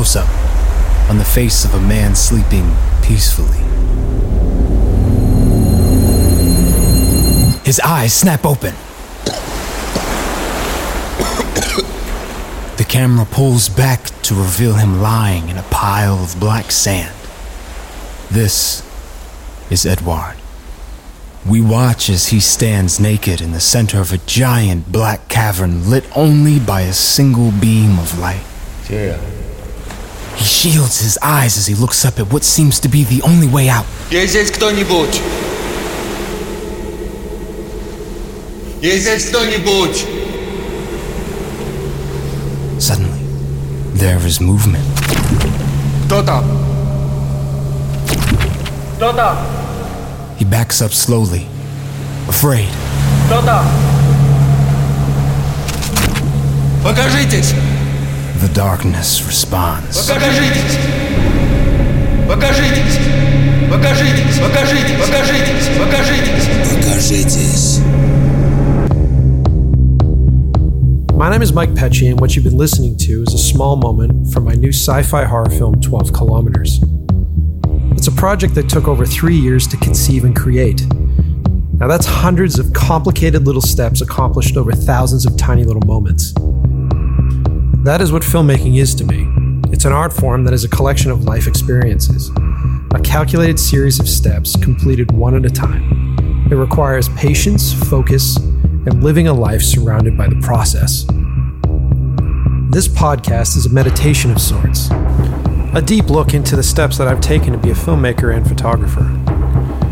close up on the face of a man sleeping peacefully. His eyes snap open. The camera pulls back to reveal him lying in a pile of black sand. This is Edward. We watch as he stands naked in the center of a giant black cavern lit only by a single beam of light. Yeah. He shields his eyes as he looks up at what seems to be the only way out. Есть здесь кто-нибудь? Есть здесь кто-нибудь? Suddenly, there is movement. Кто там? Кто там? He backs up slowly, afraid. Кто там? Покажитесь! The darkness responds. Покажитесь! Покажитесь! Покажитесь! Покажитесь! Покажитесь! Покажитесь! Покажитесь. My name is Mike Pecci, and what you've been listening to is a small moment from my new sci fi horror film, 12 Kilometers. It's a project that took over three years to conceive and create. Now, that's hundreds of complicated little steps accomplished over thousands of tiny little moments. That is what filmmaking is to me. It's an art form that is a collection of life experiences, a calculated series of steps completed one at a time. It requires patience, focus, and living a life surrounded by the process. This podcast is a meditation of sorts, a deep look into the steps that I've taken to be a filmmaker and photographer.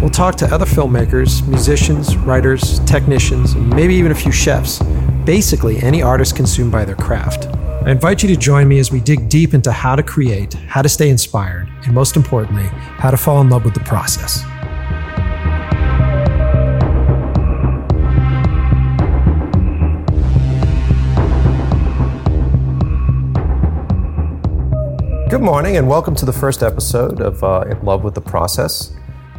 We'll talk to other filmmakers, musicians, writers, technicians, and maybe even a few chefs, basically any artist consumed by their craft. I invite you to join me as we dig deep into how to create, how to stay inspired, and most importantly, how to fall in love with the process. Good morning, and welcome to the first episode of uh, In Love with the Process.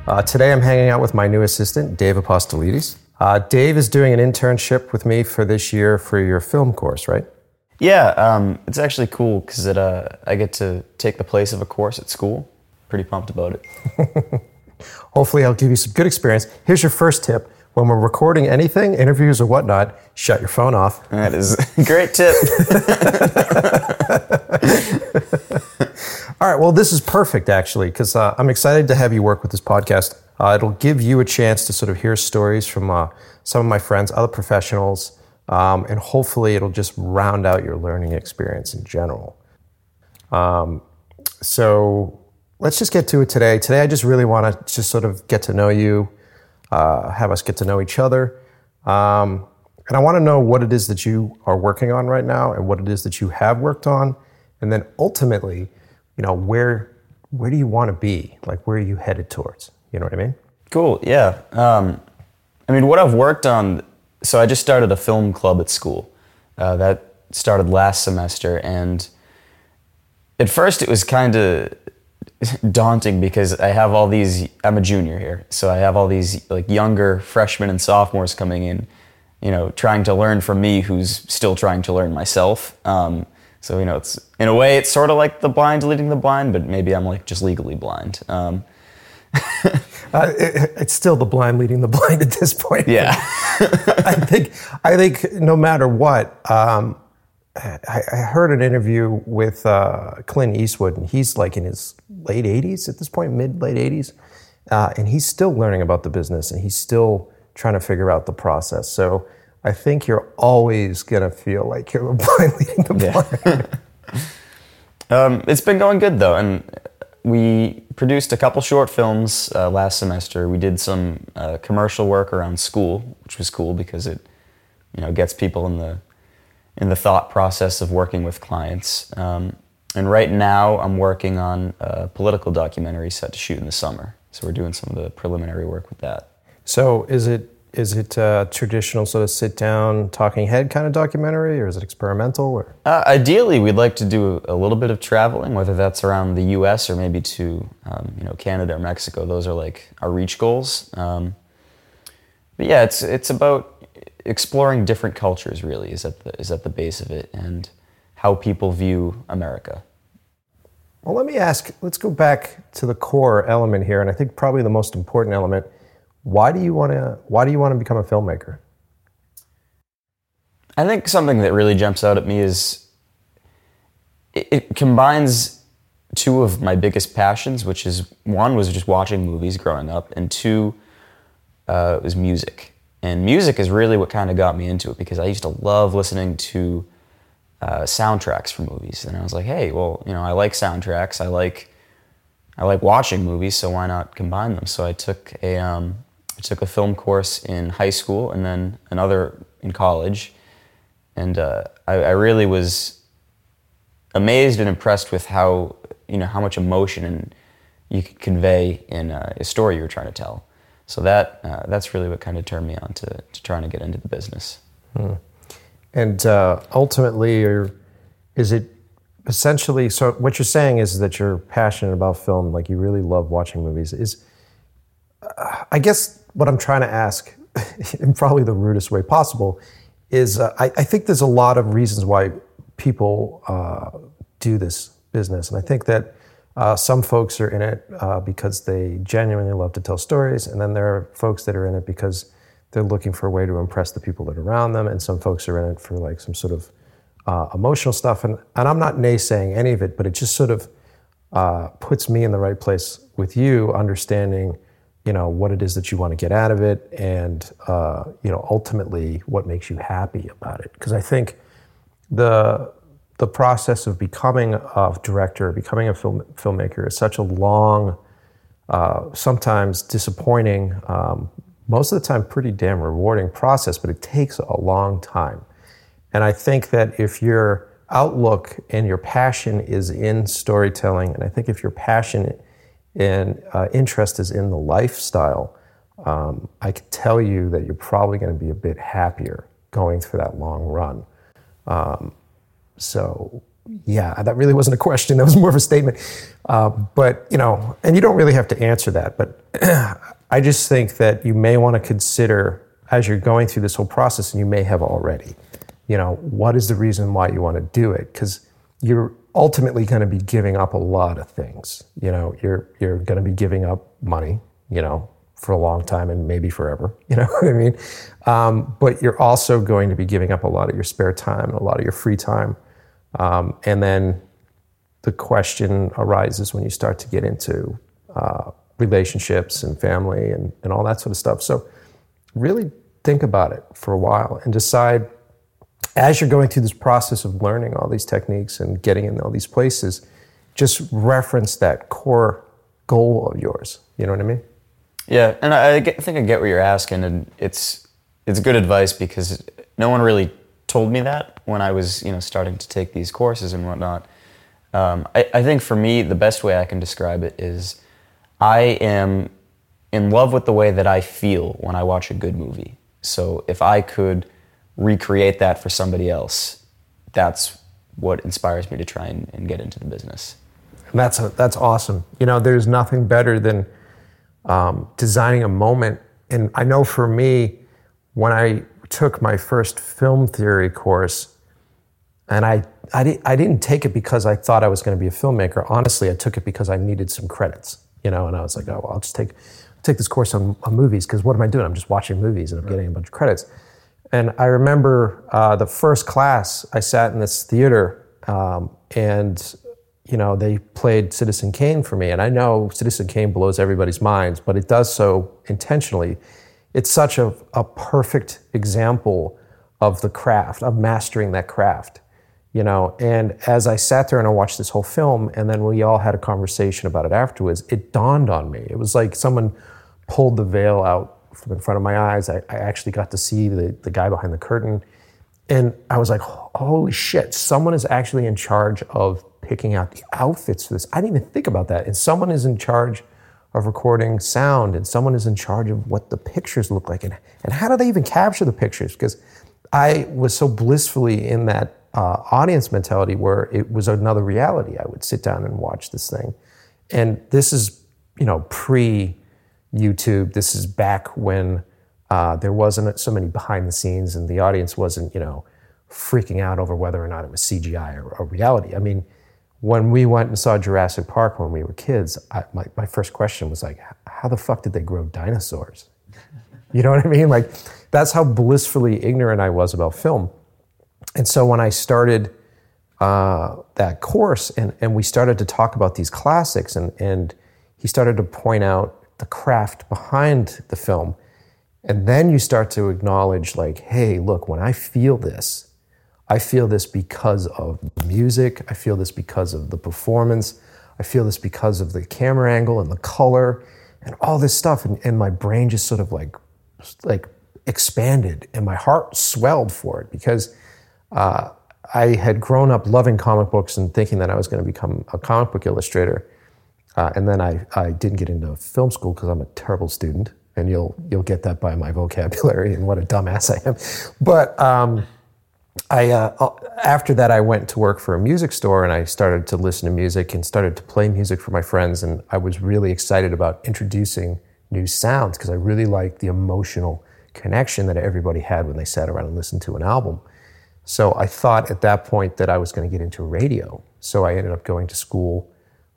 Uh, today I'm hanging out with my new assistant, Dave Apostolides. Uh, Dave is doing an internship with me for this year for your film course, right? Yeah, um, it's actually cool because it uh, I get to take the place of a course at school. Pretty pumped about it. Hopefully, I'll give you some good experience. Here's your first tip. When we're recording anything, interviews or whatnot, shut your phone off. That is a great tip. All right, well, this is perfect actually, because uh, I'm excited to have you work with this podcast. Uh, it'll give you a chance to sort of hear stories from uh, some of my friends, other professionals, um, and hopefully it'll just round out your learning experience in general. Um, so let's just get to it today. Today, I just really want to just sort of get to know you, uh, have us get to know each other. Um, and I want to know what it is that you are working on right now and what it is that you have worked on. And then ultimately, you know, where, where do you want to be? Like, where are you headed towards? You know what I mean? cool. Yeah. Um, I mean, what I've worked on. So I just started a film club at school. Uh, that started last semester, and at first it was kind of daunting because I have all these. I'm a junior here, so I have all these like younger freshmen and sophomores coming in, you know, trying to learn from me, who's still trying to learn myself. Um, so you know, it's in a way it's sort of like the blind leading the blind, but maybe I'm like just legally blind. Um, Uh, it, it's still the blind leading the blind at this point. yeah, I think I think no matter what, um, I, I heard an interview with uh, Clint Eastwood, and he's like in his late 80s at this point, mid late 80s, uh, and he's still learning about the business, and he's still trying to figure out the process. So I think you're always gonna feel like you're the blind leading the blind. Um, it's been going good though, and we produced a couple short films uh, last semester. We did some uh, commercial work around school, which was cool because it, you know, gets people in the in the thought process of working with clients. Um, and right now, I'm working on a political documentary set to shoot in the summer. So we're doing some of the preliminary work with that. So is it is it a traditional sort of sit down talking head kind of documentary, or is it experimental? Or Uh, ideally, we'd like to do a little bit of traveling, whether that's around the U.S. or maybe to um, you know Canada or Mexico. Those are like our reach goals. Um, but yeah, it's it's about exploring different cultures. Really, is at the is at the base of it, and how people view America. Well, let me ask. Let's go back to the core element here, and I think probably the most important element. Why do you want to? Why do you want to become a filmmaker? I think something that really jumps out at me is it, it combines two of my biggest passions, which is one was just watching movies growing up, and two uh, was music. And music is really what kind of got me into it because I used to love listening to uh, soundtracks for movies. And I was like, hey, well, you know, I like soundtracks. I like I like watching movies, so why not combine them? So I took a um, I took a film course in high school and then another in college, and uh, I, I really was amazed and impressed with how you know how much emotion and you could convey in a, a story you were trying to tell. So that uh, that's really what kind of turned me on to, to trying to get into the business. Hmm. And uh, ultimately, is it essentially? So what you're saying is that you're passionate about film, like you really love watching movies. Is uh, I guess what I'm trying to ask, in probably the rudest way possible, is uh, I, I, think there's a lot of reasons why people uh, do this business, and I think that uh, some folks are in it uh, because they genuinely love to tell stories, and then there are folks that are in it because they're looking for a way to impress the people that are around them, and some folks are in it for like some sort of uh, emotional stuff. And, and I'm not naysaying any of it, but it just sort of puts me in the right place with you, understanding, you know, what it is that you want to get out of it, and uh, you know, ultimately, what makes you happy about it. Because I think the the process of becoming a director, becoming a film, filmmaker is such a long, uh, sometimes disappointing, um, most of the time pretty damn rewarding process, but it takes a long time. And I think that if your outlook and your passion is in storytelling, and I think if your passion and uh, interest is in the lifestyle, um, I can tell you that you're probably going to be a bit happier going through that long run. Um, so yeah, that really wasn't a question. That was more of a statement. Uh, but you know, and you don't really have to answer that. But I just think that you may want to consider as you're going through this whole process, and you may have already. You know, what is the reason why you want to do it? Because you're ultimately going to be giving up a lot of things. You know, you're you're going to be giving up money. You know, for a long time and maybe forever. You know what I mean? Um, but you're also going to be giving up a lot of your spare time and a lot of your free time um, and then the question arises when you start to get into uh, relationships and family and, and all that sort of stuff. So, really think about it for a while and decide as you're going through this process of learning all these techniques and getting in all these places, just reference that core goal of yours. You know what I mean? Yeah, and I, think I get what you're asking, and it's it's good advice because no one really told me that when I was, you know, starting to take these courses and whatnot. Um, I, I think for me, the best way I can describe it is I am in love with the way that I feel when I watch a good movie. So if I could recreate that for somebody else, that's what inspires me to try and, and get into the business. And that's a, that's awesome. You know, there's nothing better than um, designing a moment. And I know for me, when I took my first film theory course, and I, I, di- I didn't take it because I thought I was going to be a filmmaker. Honestly, I took it because I needed some credits, you know, and I was like, oh, well, I'll just take, take this course on, on movies because what am I doing? I'm just watching movies and I'm getting a bunch of credits. And I remember uh, the first class, I sat in this theater um, and, you know, they played Citizen Kane for me. And I know Citizen Kane blows everybody's minds, but it does so intentionally it's such a, a perfect example of the craft, of mastering that craft, you know. And as I sat there and I watched this whole film, and then we all had a conversation about it afterwards, it dawned on me. It was like someone pulled the veil out from in front of my eyes. I, I actually got to see the, the guy behind the curtain. And I was like, holy shit, someone is actually in charge of picking out the outfits for this. I didn't even think about that. And someone is in charge of recording sound and someone is in charge of what the pictures look like and, and how do they even capture the pictures because i was so blissfully in that uh, audience mentality where it was another reality i would sit down and watch this thing and this is you know pre youtube this is back when uh, there wasn't so many behind the scenes and the audience wasn't you know freaking out over whether or not it was cgi or, or reality i mean when we went and saw Jurassic Park when we were kids, I, my, my first question was like, how the fuck did they grow dinosaurs? You know what I mean? Like, that's how blissfully ignorant I was about film. And so when I started uh, that course and, and we started to talk about these classics, and, and he started to point out the craft behind the film. And then you start to acknowledge, like, hey, look, when I feel this, I feel this because of the music, I feel this because of the performance, I feel this because of the camera angle and the color and all this stuff. And, and my brain just sort of like, like expanded and my heart swelled for it because uh, I had grown up loving comic books and thinking that I was going to become a comic book illustrator. Uh, and then I, I didn't get into film school because I'm a terrible student. And you'll, you'll get that by my vocabulary and what a dumbass I am. But um, I, uh, after that, I went to work for a music store and I started to listen to music and started to play music for my friends. And I was really excited about introducing new sounds because I really liked the emotional connection that everybody had when they sat around and listened to an album. So I thought at that point that I was going to get into radio. So I ended up going to school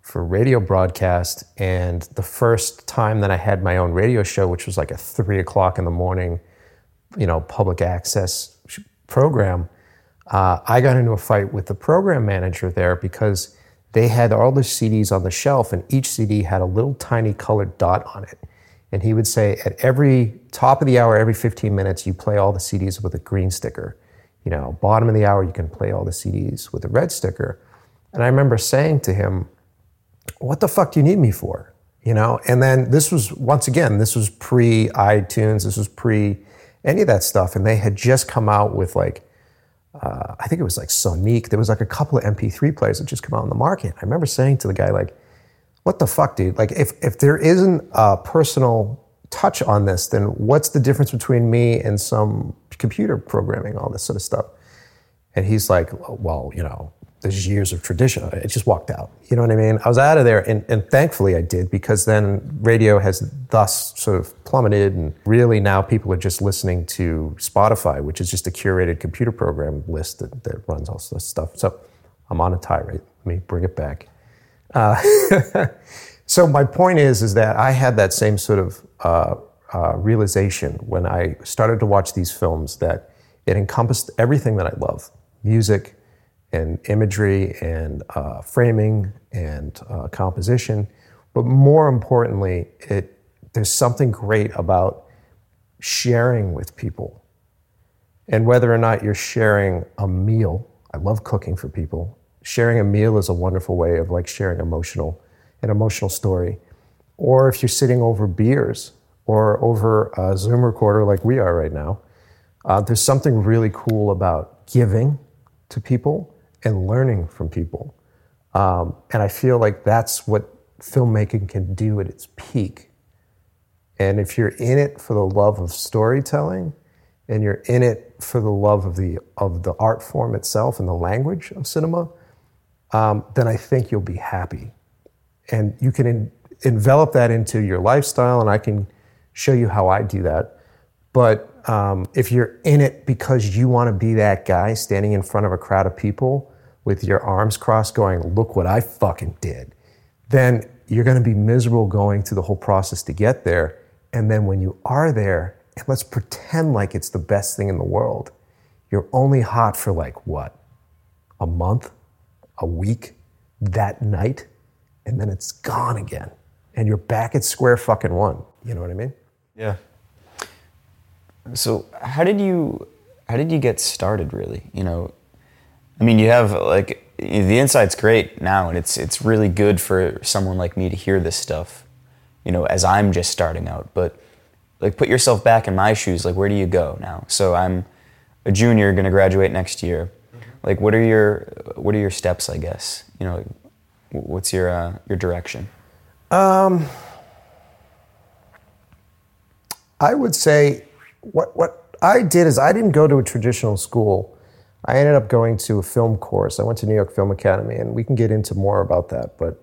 for radio broadcast. And the first time that I had my own radio show, which was like a three o'clock in the morning, you know, public access program, uh, I got into a fight with the program manager there because they had all the CDs on the shelf, and each CD had a little tiny colored dot on it. And he would say, at every top of the hour, every 15 minutes, you play all the CDs with a green sticker. You know, bottom of the hour, you can play all the CDs with a red sticker. And I remember saying to him, What the fuck do you need me for? You know, and then this was, once again, this was pre iTunes, this was pre any of that stuff. And they had just come out with like, uh, I think it was like Sonique. There was like a couple of MP3 players that just come out on the market. I remember saying to the guy, like, what the fuck, dude? Like, if, if there isn't a personal touch on this, then what's the difference between me and some computer programming, all this sort of stuff? And he's like, well, you know, there's years of tradition. I just walked out. You know what I mean? I was out of there, and, and thankfully I did because then radio has thus sort of plummeted, and really now people are just listening to Spotify, which is just a curated computer program list that, that runs all this stuff. So I'm on a tirade. Let me bring it back. Uh, so my point is, is that I had that same sort of uh, uh, realization when I started to watch these films that it encompassed everything that I love: music and imagery and uh, framing and uh, composition. But more importantly, it, there's something great about sharing with people. And whether or not you're sharing a meal, I love cooking for people. Sharing a meal is a wonderful way of like sharing emotional, an emotional story. Or if you're sitting over beers or over a Zoom recorder like we are right now, uh, there's something really cool about giving to people and learning from people. Um, and I feel like that's what filmmaking can do at its peak. And if you're in it for the love of storytelling, and you're in it for the love of the of the art form itself and the language of cinema, um, then I think you'll be happy, and you can in, envelop that into your lifestyle. And I can show you how I do that. But um, if you're in it because you want to be that guy standing in front of a crowd of people with your arms crossed going, look what I fucking did, then you're going to be miserable going through the whole process to get there. And then when you are there, and let's pretend like it's the best thing in the world, you're only hot for like what? A month? A week? That night? And then it's gone again. And you're back at square fucking one. You know what I mean? Yeah. So how did you how did you get started really? You know, I mean, you have like the insight's great now, and it's it's really good for someone like me to hear this stuff, you know, as I'm just starting out. But like, put yourself back in my shoes. Like, where do you go now? So I'm a junior, going to graduate next year. Mm-hmm. Like, what are your what are your steps? I guess you know, what's your uh, your direction? Um, I would say what what I did is I didn't go to a traditional school. I ended up going to a film course. I went to New York Film Academy, and we can get into more about that. But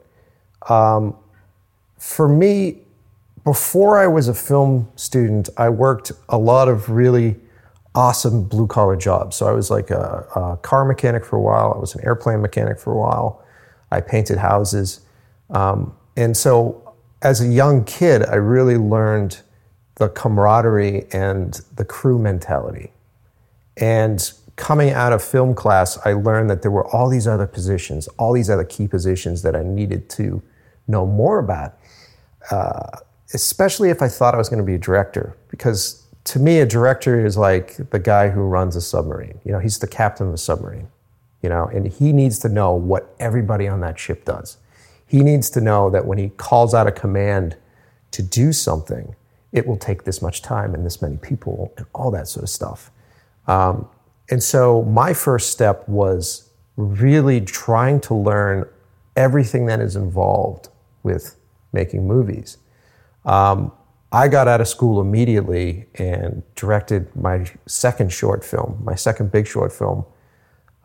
um, for me, before I was a film student, I worked a lot of really awesome blue collar jobs. So I was like a, a, car mechanic for a while. I was an airplane mechanic for a while. I painted houses. Um, and so, as a young kid, I really learned the camaraderie and the crew mentality. And coming out of film class, I learned that there were all these other positions, all these other key positions that I needed to know more about, uh, especially if I thought I was going to be a director. Because to me, a director is like the guy who runs a submarine. You know, he's the captain of a submarine, you know, and he needs to know what everybody on that ship does. He needs to know that when he calls out a command to do something, it will take this much time and this many people and all that sort of stuff. Um, and so my first step was really trying to learn everything that is involved with making movies. Um, I got out of school immediately and directed my second short film, my second big short film,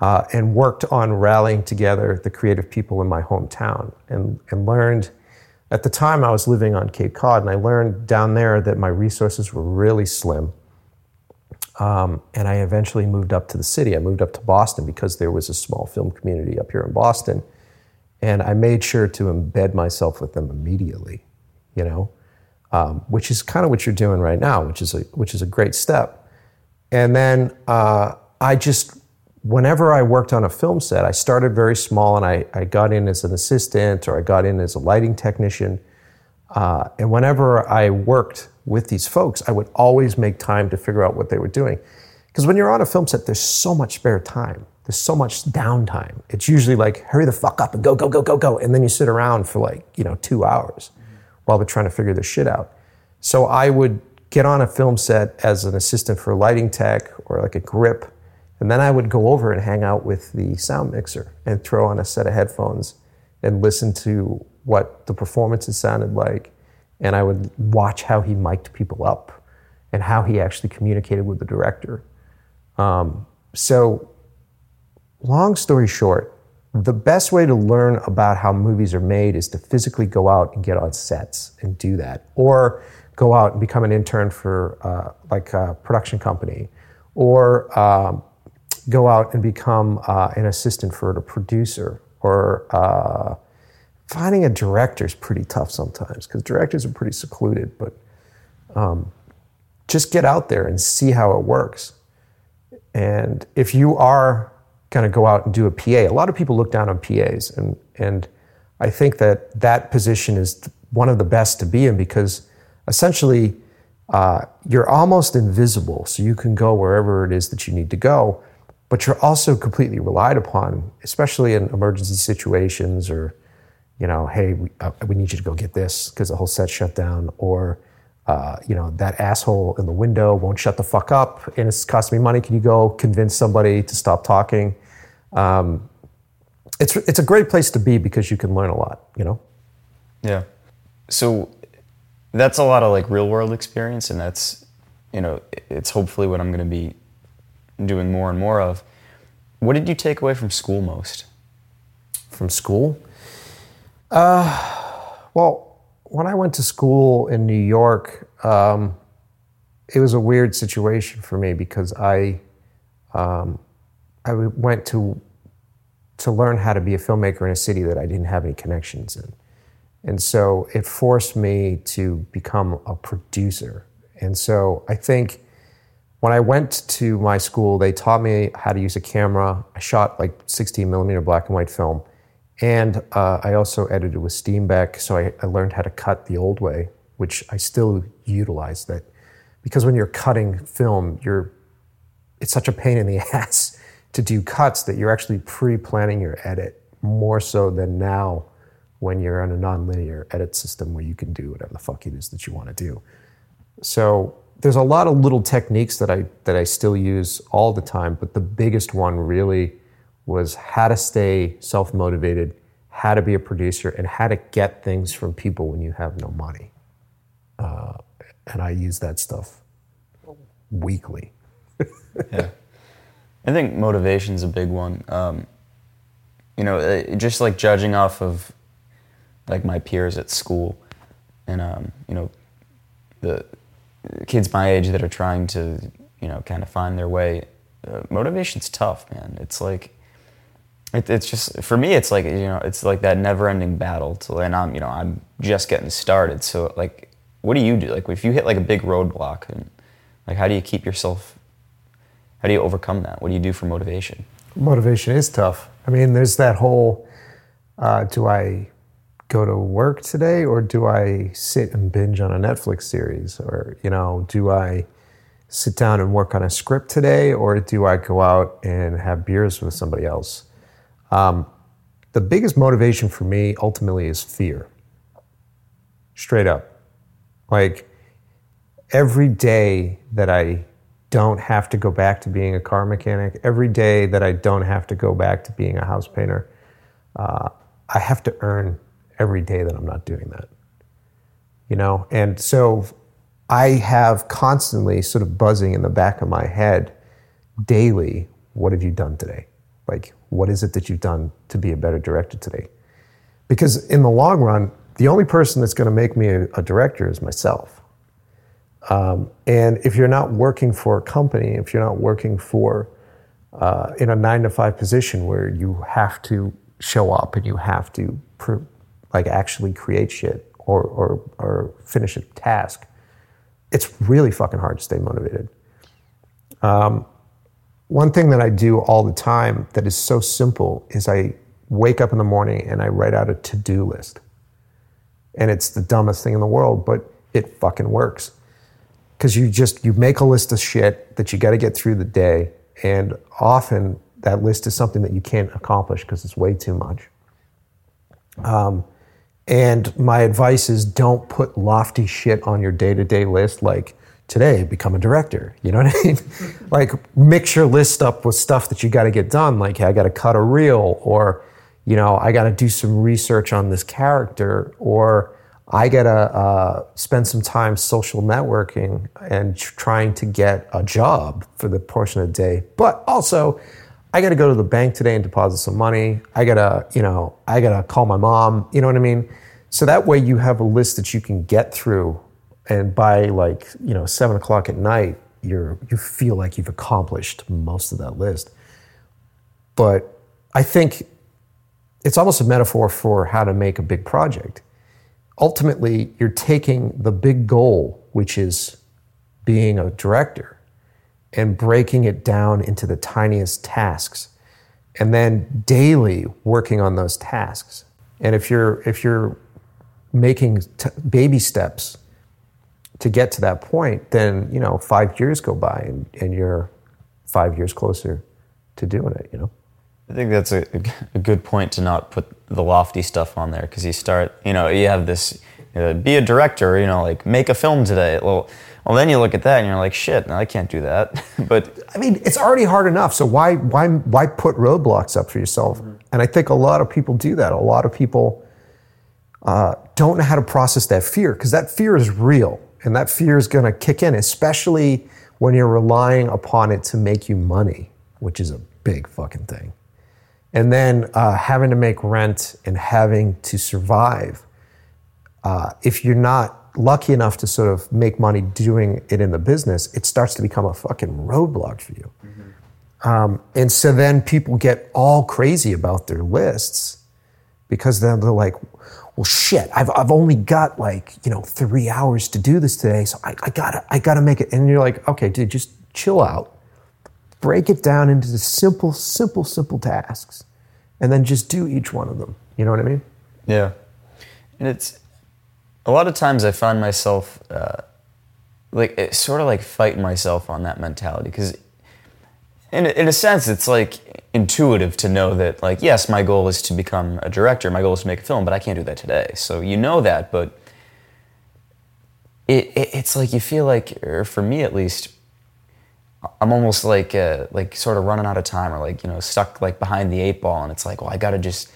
uh, and worked on rallying together the creative people in my hometown and, and learned. At the time, I was living on Cape Cod, and I learned down there that my resources were really slim. Um, and I eventually moved up to the city. I moved up to Boston because there was a small film community up here in Boston. And I made sure to embed myself with them immediately, you know, um, which is kind of what you're doing right now, which is a, which is a great step. And then uh, I just, whenever I worked on a film set, I started very small and I, I got in as an assistant or I got in as a lighting technician. Uh, and whenever I worked with these folks, I would always make time to figure out what they were doing. Because when you're on a film set, there's so much spare time. There's so much downtime. It's usually like, hurry the fuck up and go, go, go, go, go. And then you sit around for like, you know, two hours while they're trying to figure this shit out. So I would get on a film set as an assistant for lighting tech or like a grip. And then I would go over and hang out with the sound mixer and throw on a set of headphones and listen to what the performances sounded like and I would watch how he mic'd people up and how he actually communicated with the director. Um, so, long story short, the best way to learn about how movies are made is to physically go out and get on sets and do that, or go out and become an intern for uh, like a production company, or um, go out and become uh, an assistant for a producer, or uh, finding a director is pretty tough sometimes because directors are pretty secluded, but um, just get out there and see how it works. And if you are going to go out and do a PA, a lot of people look down on PAs, and and I think that that position is one of the best to be in because essentially uh, you're almost invisible, so you can go wherever it is that you need to go, but you're also completely relied upon, especially in emergency situations or you know, hey, we, uh, we need you to go get this because the whole set shut down, or uh, you know, that asshole in the window won't shut the fuck up and it's costing me money. Can you go convince somebody to stop talking? Um, it's it's a great place to be because you can learn a lot. You know. Yeah. So that's a lot of like real world experience, and that's you know, it's hopefully what I'm going to be doing more and more of. What did you take away from school most? From school? Uh, well, when I went to school in New York, um, it was a weird situation for me because I, um, I went to to learn how to be a filmmaker in a city that I didn't have any connections in, and so it forced me to become a producer. And so I think when I went to my school, they taught me how to use a camera. I shot like 16 millimeter black and white film and uh, I also edited with Steenbeck, so I, I, learned how to cut the old way, which I still utilize that. Because when you're cutting film, you're it's such a pain in the ass to do cuts that you're actually pre-planning your edit more so than now when you're on a non-linear edit system where you can do whatever the fuck it is that you want to do. So there's a lot of little techniques that I that I still use all the time, but the biggest one really was how to stay self motivated, how to be a producer, and how to get things from people when you have no money. Uh, and I use that stuff weekly. yeah. I think motivation is a big one. Um, you know, just like judging off of like my peers at school and, um, you know, the kids my age that are trying to, you know, kind of find their way. Uh, motivation's tough, man. It's like, It, it's just for me. It's like you know, it's like that never-ending battle. To, and I'm you know I'm just getting started. So like, what do you do? Like if you hit like a big roadblock, and like how do you keep yourself? How do you overcome that? What do you do for motivation? motivation is tough. I mean, there's that whole uh, do I go to work today or do I sit and binge on a Netflix series? Or, you know, do I sit down and work on a script today or do I go out and have beers with somebody else? Um, the biggest motivation for me ultimately is fear. Straight up. Like every day that I don't have to go back to being a car mechanic, every day that I don't have to go back to being a house painter, uh, I have to earn every day that I'm not doing that. You know, and so I have constantly sort of buzzing in the back of my head daily what have you done today? Like, what is it that you've done to be a better director today? Because in the long run, the only person that's going to make me a, a director is myself. Um, and if you're not working for a company, if you're not working for uh, in a nine to five position where you have to show up and you have to pr- like actually create shit or, or, or finish a task, it's really fucking hard to stay motivated. Um, one thing that I do all the time that is so simple is I wake up in the morning and I write out a to do list. And it's the dumbest thing in the world, but it fucking works because you just you make a list of shit that you got to get through the day and often that list is something that you can't accomplish because it's way too much um, and my advice is don't put lofty shit on your day-to-day list like today become a director you know what i mean like mix your list up with stuff that you got to get done like hey, i got to cut a reel or you know i got to do some research on this character or I gotta uh, spend some time social networking and tr- trying to get a job for the portion of the day. But also, I gotta go to the bank today and deposit some money. I gotta, you know, I gotta call my mom. You know what I mean? So that way, you have a list that you can get through, and by like you know seven o'clock at night, you're you feel like you've accomplished most of that list. But I think it's almost a metaphor for how to make a big project ultimately you're taking the big goal, which is being a director, and breaking it down into the tiniest tasks, and then daily working on those tasks. And if you're if you're making t- baby steps to get to that point, then you know five years go by and, and you're five years closer to doing it. You know. I think that's a, a good point to not put the lofty stuff on there because you start, you know, you have this, uh, be a director, you know, like make a film today. Well, well, then you look at that and you're like, shit, no, I can't do that. but I mean, it's already hard enough. So why why why put roadblocks up for yourself? And I think a lot of people do that. A lot of people uh, don't know how to process that fear because that fear is real, and that fear is going to kick in, especially when you're relying upon it to make you money, which is a big fucking thing. And then uh, having to make rent and having to survive. Uh, if you're not lucky enough to sort of make money doing it in the business, it starts to become a fucking roadblock for you. Um, and so then people get all crazy about their lists because then they're like, well, shit, I've, I've only got like, you know, three hours to do this today. So I, I gotta, I gotta make it. And you're like, okay, dude, just chill out. Break it down into the simple, simple, simple tasks and then just do each one of them. You know what I mean? Yeah. And it's a lot of times I find myself uh, like it's sort of like fighting myself on that mentality because in, a- in a sense it's like intuitive to know that like yes my goal is to become a director my goal is to make a film but i can't do that today so you know that but it, it it's like you feel like or for me at least i'm almost like uh, like sort of running out of time or like you know stuck like behind the eight ball and it's like well i gotta just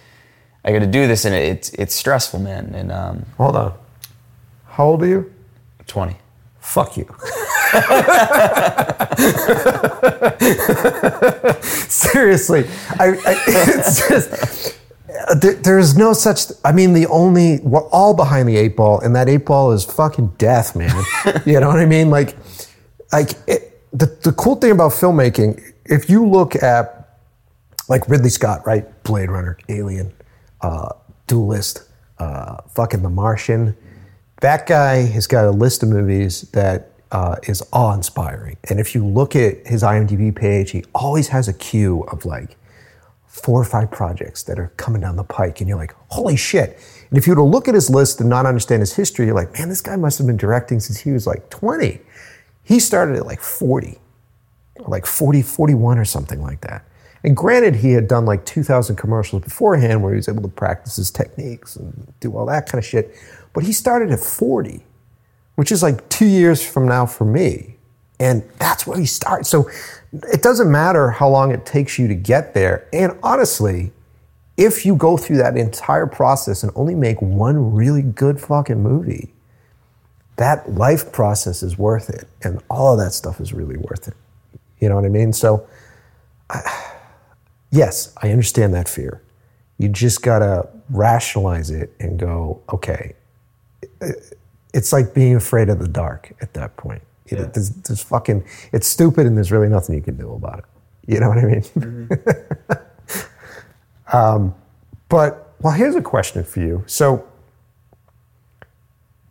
i gotta do this and it, it's it's stressful man and um Hold on. How old are you? 20 Fuck you. Seriously, I, I, it's just there, there's no such. I mean, the only we're all behind the eight ball, and that eight ball is fucking death, man. you know what I mean? Like, like it, the the cool thing about filmmaking, if you look at like Ridley Scott, right? Blade Runner, Alien, uh, Duelist, uh, fucking The Martian. That guy has got a list of movies that uh, is awe-inspiring. And if you look at his IMDb page, he always has a queue of like four or five projects that are coming down the pike, and you're like, holy shit. And if you were to look at his list and not understand his history, you're like, man, this guy must have been directing since he was like 20. He started at like 40, like 40, 41 or something like that. And granted, he had done like 2,000 commercials beforehand where he was able to practice his techniques and do all that kind of shit. But he started at 40, which is like two years from now for me. And that's where he start. So it doesn't matter how long it takes you to get there. And honestly, if you go through that entire process and only make one really good fucking movie, that life process is worth it. And all of that stuff is really worth it. You know what I mean? So, I, yes, I understand that fear. You just gotta rationalize it and go, okay, it's like being afraid of the dark at that point. You know, there's, there's fucking, it's stupid and there's really nothing you can do about it. You know what I mean? um, but, well, here's a question for you. So,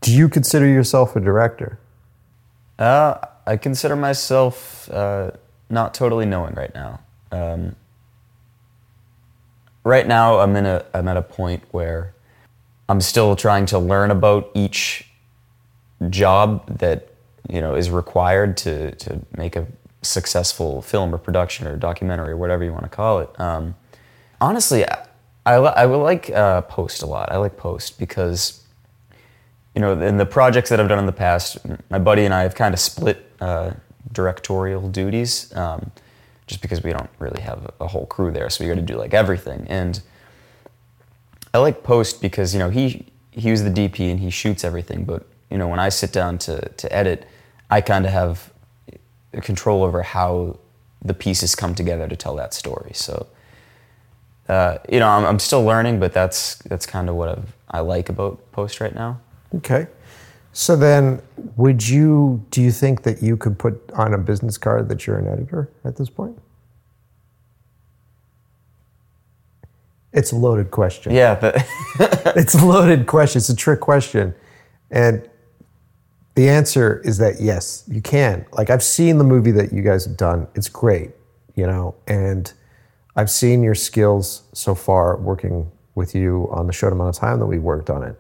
do you consider yourself a director? Uh, I consider myself uh, not totally knowing right now. Um, right now, I'm in a I'm at a point where I'm still trying to learn about each job that you know is required to to make a successful film or production or documentary or whatever you want to call it. Um, honestly, I, I, I like uh, post a lot. I like post because you know in the projects that I've done in the past, my buddy and I have kind of split uh, directorial duties. Um, just because we don't really have a whole crew there, so we got to do like everything. And I like post because you know he he was the DP and he shoots everything, but you know when I sit down to to edit, I kind of have control over how the pieces come together to tell that story. So uh, you know I'm, I'm still learning, but that's that's kind of what I've, I like about post right now. Okay. So then, would you, do you think that you could put on a business card that you're an editor at this point? It's a loaded question. Yeah, but It's a loaded question. It's a trick question. And the answer is that yes, you can. Like I've seen the movie that you guys have done. It's great, you know, and I've seen your skills so far working with you on the short amount of time that we worked on it.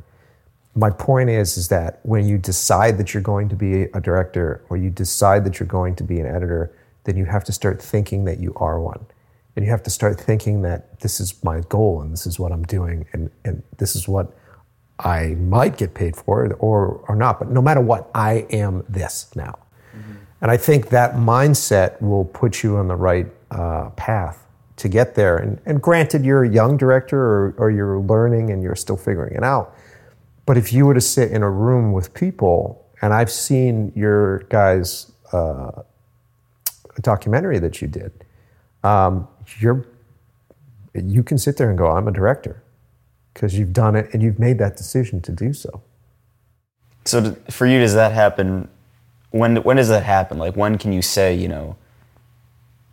My point is is that when you decide that you're going to be a director or you decide that you're going to be an editor, then you have to start thinking that you are one. And you have to start thinking that this is my goal and this is what I'm doing and, and this is what I might get paid for it or, or not. But no matter what, I am this now. And I think that mindset will put you on the right uh, path to get there. And, and granted, you're a young director or, or you're learning and you're still figuring it out. But if you were to sit in a room with people, and I've seen your guys' uh, documentary that you did, um, you're you can sit there and go, "I'm a director," because you've done it and you've made that decision to do so. So for you, does that happen? When when does that happen? Like when can you say you know,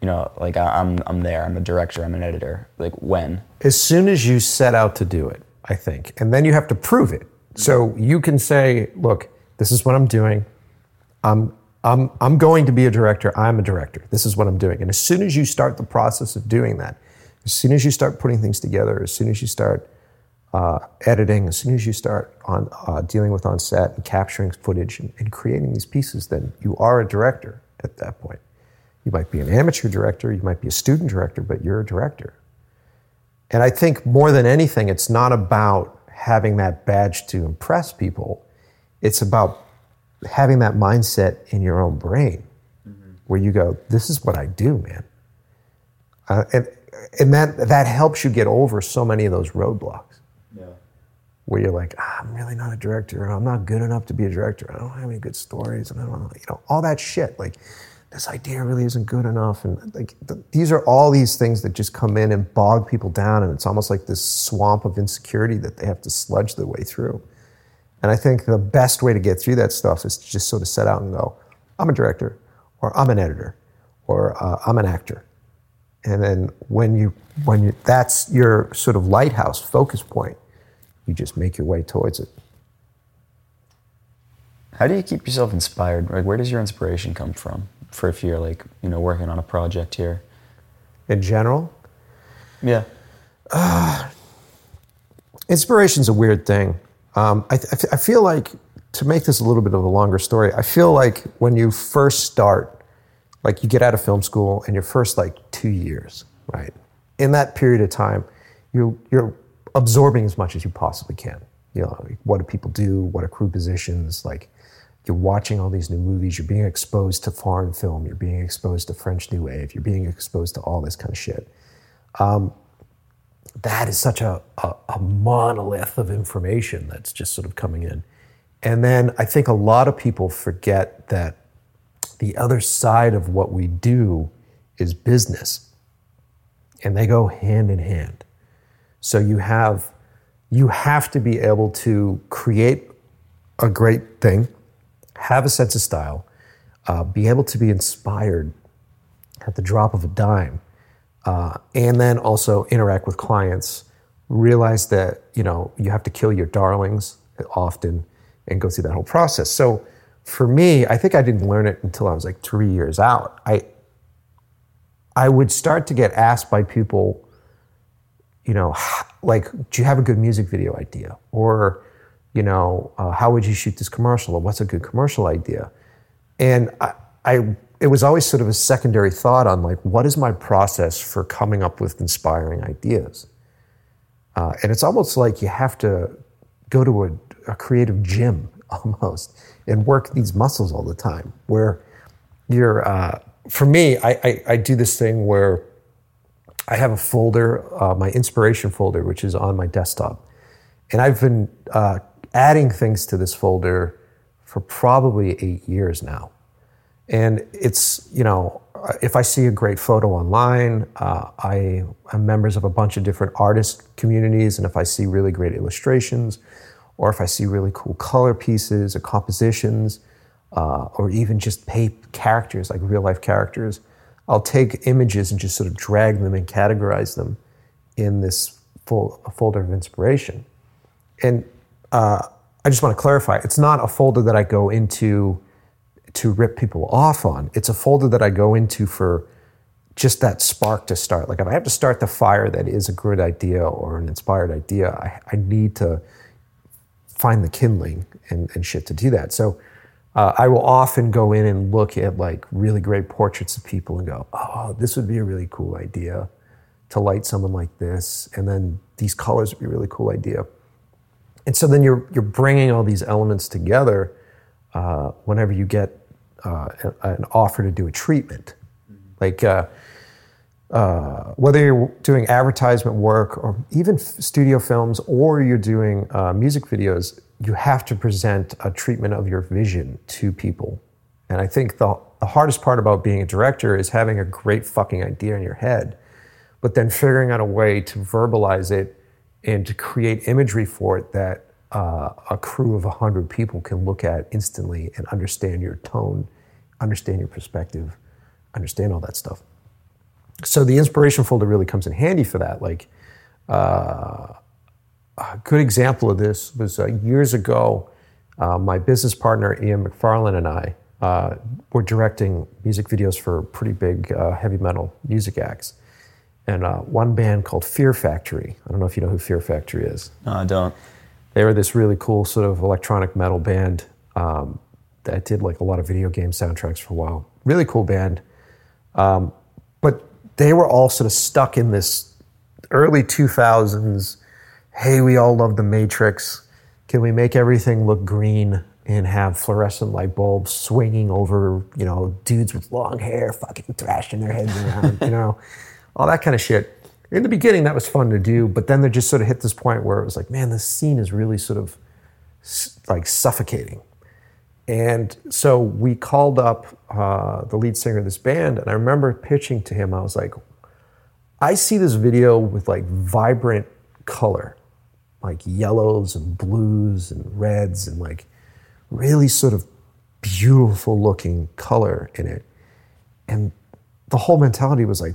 you know, like I, I'm I'm there. I'm a director. I'm an editor. Like when? As soon as you set out to do it, I think, and then you have to prove it. So you can say, "Look, this is what I'm doing. I'm I'm I'm going to be a director. I'm a director. This is what I'm doing." And as soon as you start the process of doing that, as soon as you start putting things together, as soon as you start uh, editing, as soon as you start on uh, dealing with on set and capturing footage and, and creating these pieces, then you are a director at that point. You might be an amateur director, you might be a student director, but you're a director. And I think more than anything, it's not about having that badge to impress people. It's about having that mindset in your own brain where you go, this is what I do, man. Uh, and and that, that helps you get over so many of those roadblocks where you're like, ah, I'm really not a director, I'm not good enough to be a director, I don't have any good stories, and I don't know, you know, all that shit. Like, this idea really isn't good enough, and like th- these are all these things that just come in and bog people down, and it's almost like this swamp of insecurity that they have to sludge their way through. And I think the best way to get through that stuff is to just sort of set out and go, I'm a director, or I'm an editor, or uh, I'm an actor, and then when you when you that's your sort of lighthouse focus point, you just make your way towards it. How do you keep yourself inspired? Like, where does your inspiration come from? For if you're like, you know, working on a project here. In general, Yeah. inspiration's a weird thing. Um, I, I f- I feel like to make this a little bit of a longer story, I feel like when you first start, like you get out of film school and your first like two years, right? In that period of time, you you're absorbing as much as you possibly can. You know, what do people do? What are crew positions? Like you're watching all these new movies. You're being exposed to foreign film. You're being exposed to French New Wave. You're being exposed to all this kind of shit um, that is such a, a, a monolith of information that's just sort of coming in. And then I think a lot of people forget that the other side of what we do is business. And they go hand in hand. So you have you have to be able to create a great thing, have a sense of style, uh, be able to be inspired at the drop of a dime, uh, and then also interact with clients. Realize that you know you have to kill your darlings often, and go through that whole process. So, for me, I think I didn't learn it until I was like three years out. I I would start to get asked by people, you know, like, do you have a good music video idea? Or, you know, uh, how would you shoot this commercial? Or what's a good commercial idea? And I, I, it was always sort of a secondary thought on like, what is my process for coming up with inspiring ideas? Uh, and it's almost like you have to go to a, a creative gym almost and work these muscles all the time. Where you're, uh, for me, I, I, I do this thing where I have a folder, uh, my inspiration folder, which is on my desktop. And I've been uh, adding things to this folder for probably eight years now. And it's, you know, if I see a great photo online, uh, I am members of a bunch of different artist communities. And if I see really great illustrations, or if I see really cool color pieces or compositions, uh, or even just paper characters, like real life characters, I'll take images and just sort of drag them and categorize them in this full, folder of inspiration. And uh, I just want to clarify it's not a folder that I go into to rip people off on. It's a folder that I go into for just that spark to start. Like if I have to start the fire that is a good idea or an inspired idea, I, I need to find the kindling and, and shit to do that. So uh, I will often go in and look at like really great portraits of people and go, oh, this would be a really cool idea to light someone like this. And then these colors would be a really cool idea. And so then you're, you're bringing all these elements together uh, whenever you get uh, an offer to do a treatment. Like uh, uh, whether you're doing advertisement work or even studio films or you're doing uh, music videos, you have to present a treatment of your vision to people. And I think the, the hardest part about being a director is having a great fucking idea in your head, but then figuring out a way to verbalize it and to create imagery for it that uh, a crew of 100 people can look at instantly and understand your tone, understand your perspective, understand all that stuff. So the inspiration folder really comes in handy for that. Like, uh, a good example of this was uh, years ago, uh, my business partner Ian McFarland and I uh, were directing music videos for pretty big uh, heavy metal music acts. And uh, one band called Fear Factory. I don't know if you know who Fear Factory is. No, I don't. They were this really cool sort of electronic metal band um, that did like a lot of video game soundtracks for a while. Really cool band. Um, but they were all sort of stuck in this early 2000s hey, we all love the Matrix. Can we make everything look green and have fluorescent light bulbs swinging over, you know, dudes with long hair fucking thrashing their heads around, you know, all that kind of shit. In the beginning, that was fun to do, but then they just sort of hit this point where it was like, man, this scene is really sort of like suffocating. And so we called up uh, the lead singer of this band, and I remember pitching to him, I was like, I see this video with like vibrant color, like yellows and blues and reds and like really sort of beautiful looking color in it. And the whole mentality was like,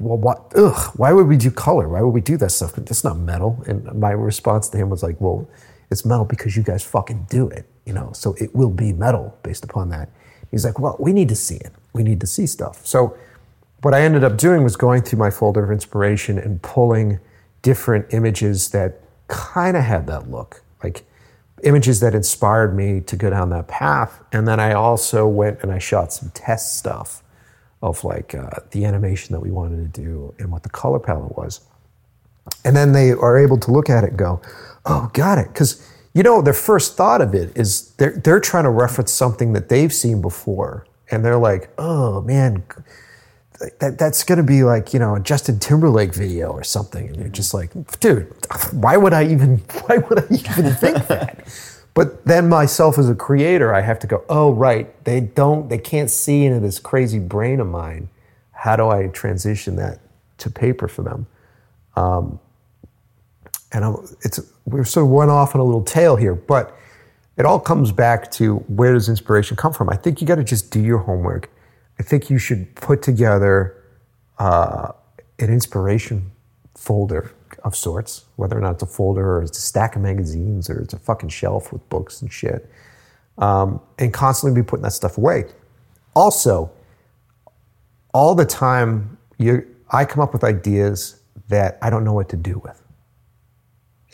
well, what? Ugh, why would we do color? Why would we do that stuff? That's not metal. And my response to him was like, well, it's metal because you guys fucking do it, you know. So it will be metal based upon that. He's like, well, we need to see it. We need to see stuff. So what I ended up doing was going through my folder of inspiration and pulling different images that kind of had that look, like images that inspired me to go down that path. And then I also went and I shot some test stuff of like uh, the animation that we wanted to do and what the color palette was. And then they are able to look at it and go, oh, got it. Because, you know, their first thought of it is they're, they're trying to reference something that they've seen before. And they're like, oh, man, that, that's going to be like, you know, a Justin Timberlake video or something. And you're just like, dude, why would I even, why would I even think that? But then myself as a creator, I have to go, oh, right, they don't, they can't see into this crazy brain of mine. How do I transition that to paper for them? Um, and I'm, it's, we're sort of went off on a little tail here, but it all comes back to where does inspiration come from? I think you got to just do your homework. I think you should put together uh, an inspiration folder of sorts, whether or not it's a folder or it's a stack of magazines or it's a fucking shelf with books and shit, um, and constantly be putting that stuff away. Also, all the time, you, I come up with ideas that I don't know what to do with.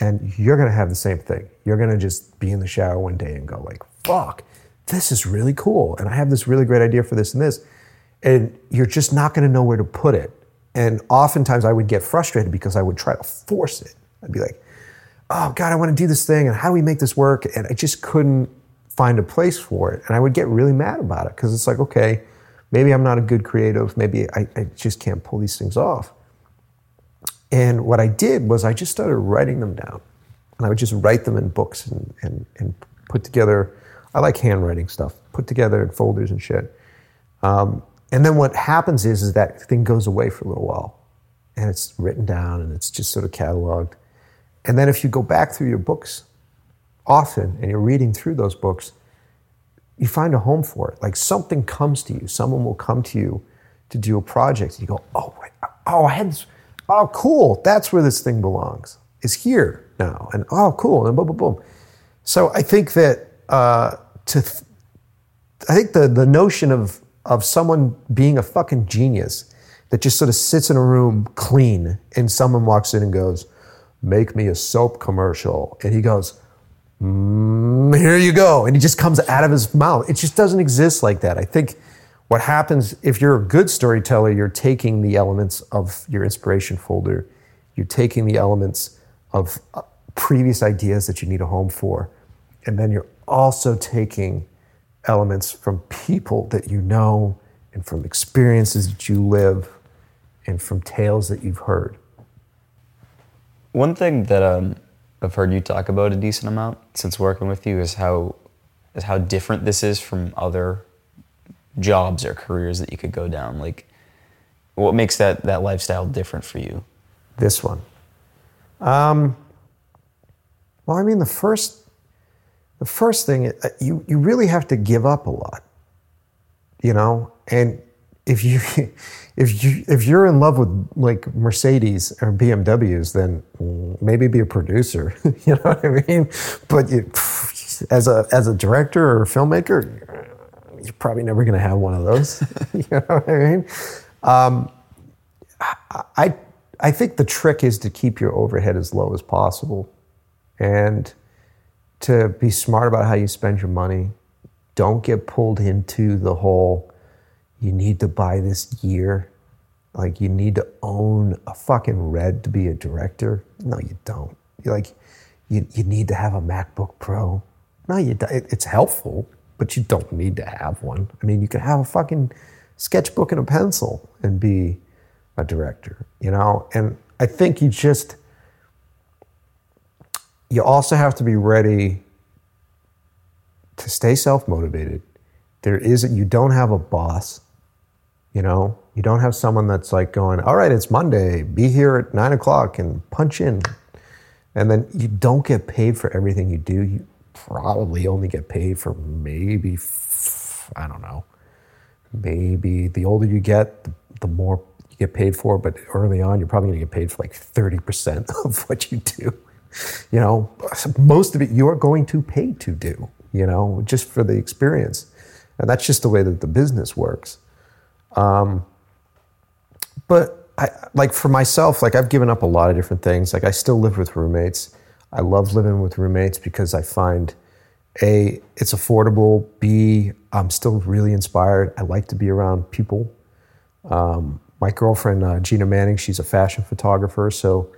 And you're gonna have the same thing. You're gonna just be in the shower one day and go like, fuck, this is really cool. And I have this really great idea for this and this. And you're just not gonna know where to put it. And oftentimes I would get frustrated because I would try to force it. I'd be like, oh God, I want to do this thing. And how do we make this work? And I just couldn't find a place for it. And I would get really mad about it because it's like, okay, maybe I'm not a good creative. Maybe I, I just can't pull these things off. And what I did was I just started writing them down. And I would just write them in books and, and, and put together, I like handwriting stuff, put together in folders and shit. Um, and then what happens is, is that thing goes away for a little while and it's written down and it's just sort of cataloged. And then if you go back through your books often and you're reading through those books, you find a home for it. Like something comes to you, someone will come to you to do a project. And you go, oh, oh, I had this, oh, cool, that's where this thing belongs. It's here now. And oh, cool, and boom, boom, boom. So I think that uh, to, th- I think the, the notion of of someone being a fucking genius that just sort of sits in a room clean and someone walks in and goes, Make me a soap commercial. And he goes, mm, Here you go. And he just comes out of his mouth. It just doesn't exist like that. I think what happens if you're a good storyteller, you're taking the elements of your inspiration folder, you're taking the elements of uh, previous ideas that you need a home for, and then you're also taking elements from people that you know and from experiences that you live and from tales that you've heard. One thing that um, I've heard you talk about a decent amount since working with you is how is how different this is from other jobs or careers that you could go down. Like, what makes that that lifestyle different for you? This one. Um, well, I mean, the first the first thing uh, you you really have to give up a lot you know? And if you if you if you're in love with like mercedes or bmws then maybe be a producer you know what i mean? But you, as a as a director or a filmmaker you're probably never going to have one of those you know what i mean? Um, i i think the trick is to keep your overhead as low as possible. And to be smart about how you spend your money. Don't get pulled into the whole, you need to buy this gear. Like, you need to own a fucking red to be a director. No, you don't. You're like, you, you need to have a MacBook Pro. No, you don't. It's helpful, but you don't need to have one. I mean, you can have a fucking sketchbook and a pencil and be a director, you know? And I think you just, you also have to be ready to stay self motivated. There is, you don't have a boss, you know, you don't have someone that's like going, all right, it's Monday, be here at nine o'clock and punch in. And then you don't get paid for everything you do. You probably only get paid for maybe, I don't know, maybe the older you get, the, the more you get paid for, but early on, you're probably going to get paid for like 30% of what you do. You know, most of it you're going to pay to do, you know, just for the experience. And that's just the way that the business works. Um, but I, like for myself, like I've given up a lot of different things. Like I still live with roommates. I love living with roommates because I find a it's affordable. B I'm still really inspired. I like to be around people. Um, my girlfriend uh, Gina Manning, she's a fashion photographer, so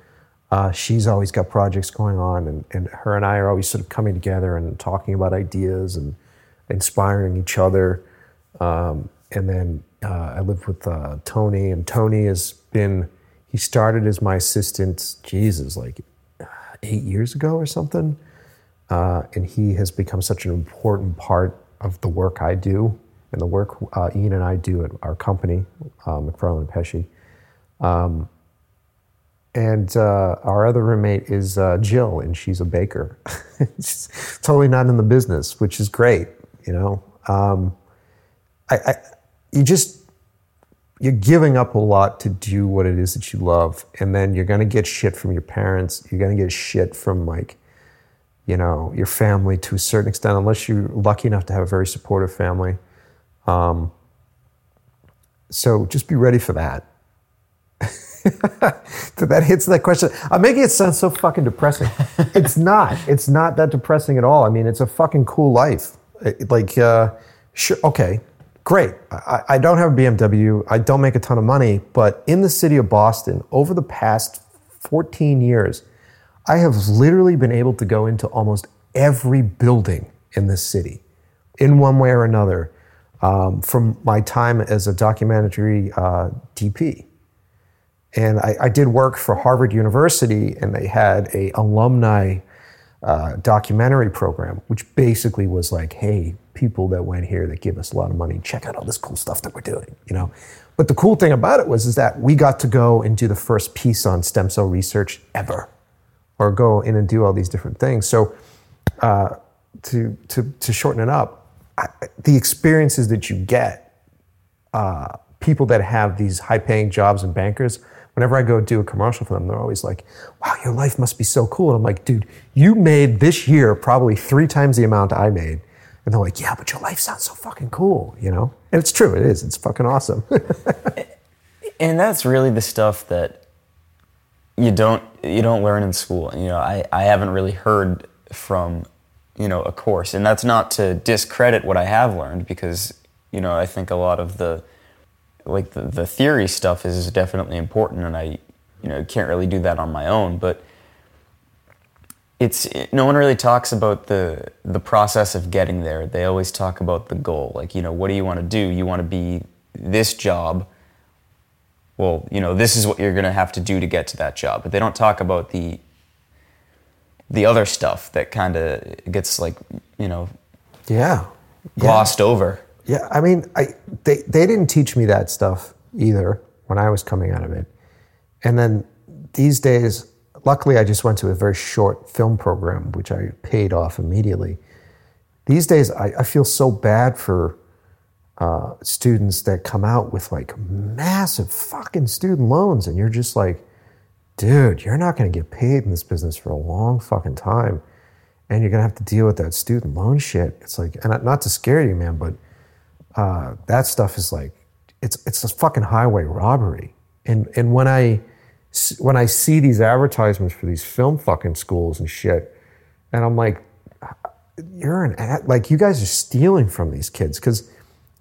uh, she's always got projects going on, and, and her and I are always sort of coming together and talking about ideas and inspiring each other. Um, and then uh, I lived with uh, Tony, and Tony has been, he started as my assistant, Jesus, like eight years ago or something. Uh, and he has become such an important part of the work I do and the work uh, Ian and I do at our company, uh, McFarland Pecci. Um, and uh, our other roommate is uh, Jill, and she's a baker. she's totally not in the business, which is great. You know, um, I, I, you just you're giving up a lot to do what it is that you love, and then you're going to get shit from your parents. You're going to get shit from like, you know, your family to a certain extent, unless you're lucky enough to have a very supportive family. Um, so just be ready for that. that hits that question. I'm making it sound so fucking depressing. it's not. It's not that depressing at all. I mean, it's a fucking cool life. It- like, uh, sure, okay, great. I, I don't have a BMW. I don't make a ton of money, but in the city of Boston, over the past 14 years, I have literally been able to go into almost every building in this city in one way or another um, from my time as a documentary uh, DP. And I, I did work for Harvard University, and they had a alumni uh, documentary program, which basically was like, hey, people that went here that give us a lot of money, check out all this cool stuff that we're doing, you know. But the cool thing about it was is that we got to go and do the first piece on stem cell research ever, or go in and do all these different things. So uh, to to to shorten it up, I, the experiences that you get uh, people that have these high paying jobs and bankers, whenever I go do a commercial for them, they're always like, wow, your life must be so cool. And I'm like, dude, you made this year probably three times the amount I made. And they're like, yeah, but your life sounds so fucking cool, you know? And it's true, it is. It's fucking awesome. and that's really the stuff that you don't you don't learn in school you know i, I haven't really heard from you know a course and that's not to discredit what i have learned because you know i think a lot of the like the, the theory stuff is definitely important and i you know can't really do that on my own but it's no one really talks about the the process of getting there they always talk about the goal like you know what do you want to do you want to be this job well, you know, this is what you're going to have to do to get to that job. But they don't talk about the the other stuff that kind of gets like, you know, yeah. glossed over. Yeah, I mean, I they they didn't teach me that stuff either when I was coming out of it. And then these days, luckily, I just went to a very short film program, which I paid off immediately. These days, I, I feel so bad for uh, students that come out with like massive fucking student loans, and you're just like, dude, you're not to get paid in this business for a long fucking time, and you're to have to deal with that student loan shit. It's like, and not to scare you, man, but uh, that stuff is like, it's it's a fucking highway robbery. And and when I when I see these advertisements for these film fucking schools and shit, and I'm like, you're an ad, like you guys are stealing from these kids because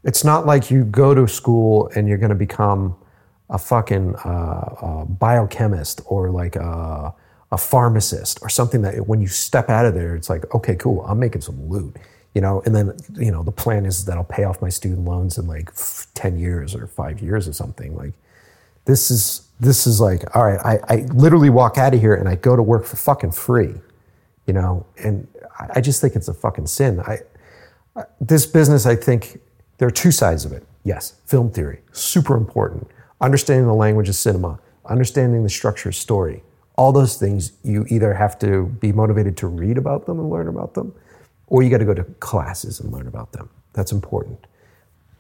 it's not like you go to school and you're going to become a fucking uh, uh, biochemist or like a, a pharmacist or something that when you step out of there, it's like, okay, cool, I'm making some loot, you know. And then you know the plan is that I'll pay off my student loans in like f- ten years or five years or something. Like this is this is like, all right, I, I literally walk out of here and I go to work for fucking free, you know. And I, I just think it's a fucking sin. I this business, I think there are two sides of it. Yes, film theory, super important. Understanding the language of cinema, understanding the structure of story. All those things, you either have to be motivated to read about them and learn about them, or you got to go to classes and learn about them. That's important.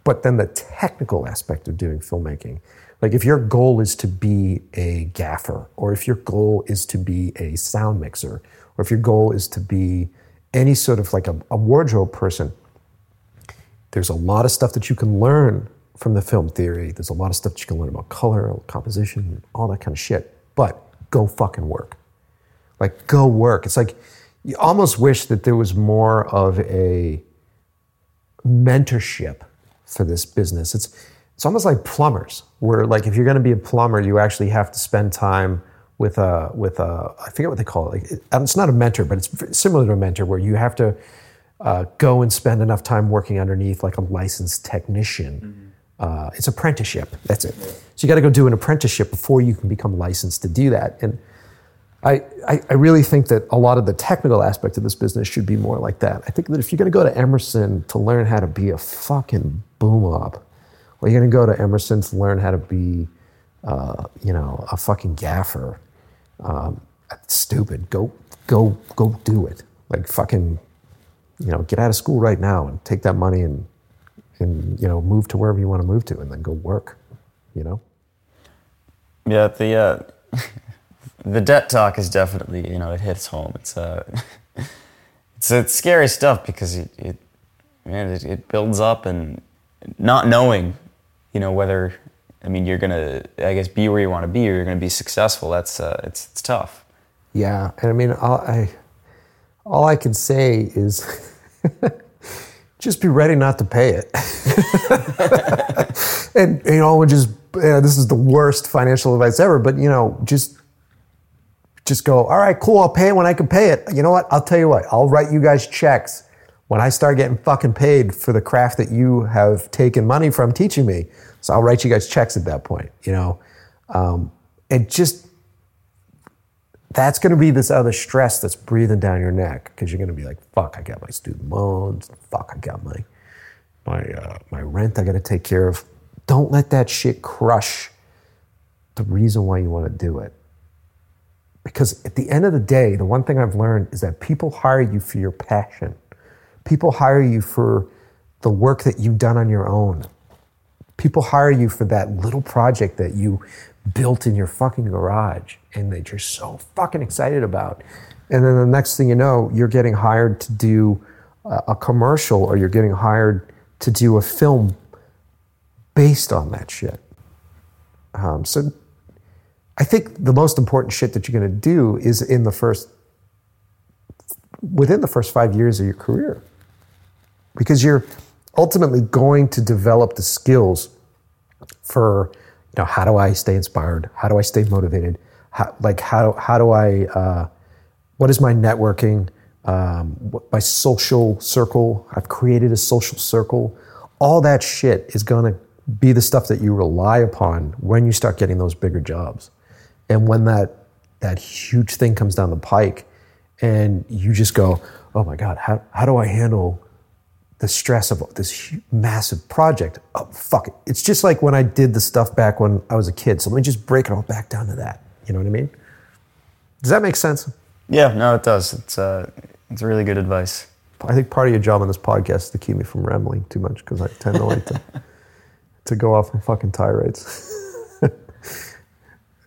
But then the technical aspect of doing filmmaking, Like if your goal is to be a gaffer, or if your goal is to be a sound mixer, or if your goal is to be any sort of like a, a wardrobe person, there's a lot of stuff that you can learn from the film theory. There's a lot of stuff that you can learn about color, composition, all that kind of shit. But go fucking work. Like go work. It's like you almost wish that there was more of a mentorship for this business. It's it's almost like plumbers, where like if you're going to be a plumber, you actually have to spend time with a with a I forget what they call it. Like it- it's not a mentor, but it's similar to a mentor, where you have to uh, go and spend enough time working underneath like a licensed technician. Uh, it's apprenticeship. That's it. So you got to go do an apprenticeship before you can become licensed to do that. And I, I, I really think that a lot of the technical aspect of this business should be more like that. I think that if you're going to go to Emerson to learn how to be a fucking boom op, or you're going to go to Emerson to learn how to be, uh, you know, a fucking gaffer, um, stupid. Go, go, go do it. Like fucking, you know, get out of school right now and take that money and, and you know, move to wherever you want to move to, and then go work. You know. Yeah, the uh, the debt talk is definitely you know it hits home. It's uh, it's it's scary stuff because it, it man it, it builds up and not knowing you know whether I mean you're gonna I guess be where you want to be or you're gonna be successful. That's uh, it's it's tough. Yeah, and I mean, all I, all I can say is just be ready not to pay it. and you know, just you know, this is the worst financial advice ever, but you know, just just go. All right, cool. I'll pay it when I can pay it. You know what? I'll tell you what. I'll write you guys checks when I start getting fucking paid for the craft that you have taken money from teaching me. So I'll write you guys checks at that point. You know, um, and just that's going to be this other stress that's breathing down your neck because you're going to be like, fuck, I got my student loans. Fuck, I got my my uh, my rent I got to take care of. Don't let that shit crush the reason why you want to do it. Because at the end of the day, the one thing I've learned is that people hire you for your passion. People hire you for the work that you've done on your own. People hire you for that little project that you built in your fucking garage and that you're so fucking excited about. And then the next thing you know, you're getting hired to do a, commercial or you're getting hired to do a film based on that shit. Um, so I think the most important shit that you're going to do is in the first, within the first five years of your career, because you're ultimately going to develop the skills for, you know, how do I stay inspired? How do I stay motivated? How, like how how do I, uh, what is my networking? Um, my social circle. I've created a social circle. All that shit is going to be the stuff that you rely upon when you start getting those bigger jobs. And when that that huge thing comes down the pike, and you just go, "Oh my God, how how do I handle the stress of this massive project?" Oh fuck it! It's just like when I did the stuff back when I was a kid. So let me just break it all back down to that. You know what I mean? Does that make sense? Yeah, no, it does. It's uh, it's really good advice. I think part of your job on this podcast is to keep me from rambling too much because I tend to like to to go off on fucking tirades.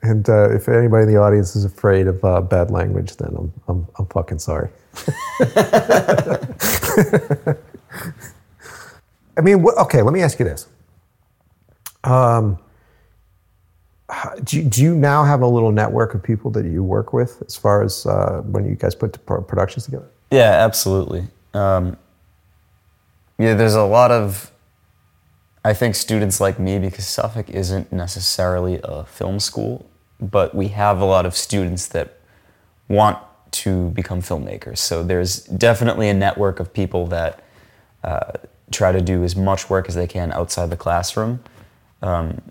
and uh, if anybody in the audience is afraid of uh, bad language, then I'm I'm, I'm fucking sorry. I mean, what, okay. Let me ask you this. Um, do do you now have a little network of people that you work with as far as uh, when you guys put productions together? Yeah, absolutely. Um, yeah, there's a lot of, I think, students like me because Suffolk isn't necessarily a film school, but we have a lot of students that want to become filmmakers. So there's definitely a network of people that uh, try to do as much work as they can outside the classroom. Um,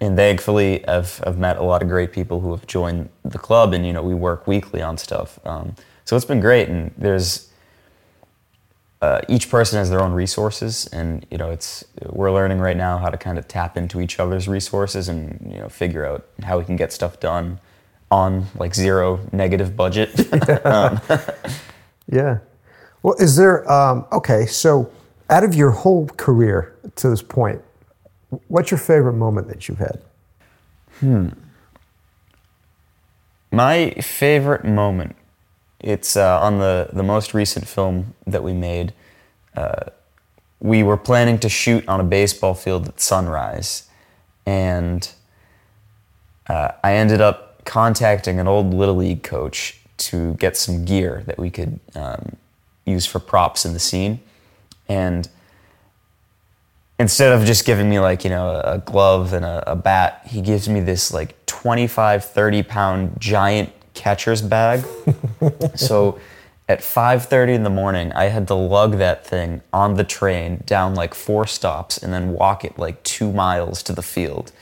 and thankfully, I've, I've met a lot of great people who have joined the club, and you know we work weekly on stuff. Um, so it's been great, and there's uh, each person has their own resources, and you know it's we're learning right now how to kind of tap into each other's resources and you know figure out how we can get stuff done on like zero negative budget. um, Yeah. Well, is there, um, okay, so out of your whole career to this point, what's your favorite moment that you've had? Hmm. My favorite moment, it's uh, on the, the most recent film that we made. Uh, we were planning to shoot on a baseball field at sunrise, and uh, I ended up contacting an old Little League coach to get some gear that we could um, use for props in the scene. And instead of just giving me like you know a, glove and a, a bat he gives me this like 25 30 pound giant catcher's bag. So at 5.30 in the morning i had to lug that thing on the train down like four stops and then walk it like two miles to the field.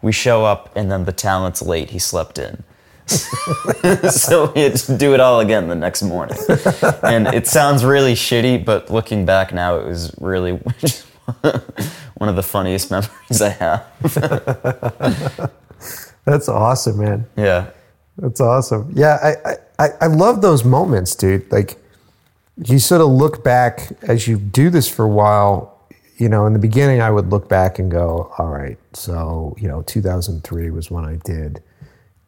We show up and then the talent's late. He slept in. So we had to do it all again the next morning. And it sounds really shitty but looking back now it was really one of the funniest memories i have. That's awesome, man. yeah That's awesome. Yeah, I, I, I love those moments, dude. Like you sort of look back as you do this for a while. You know, in the beginning, I would look back and go, all right, so, you know, 2003 was when I did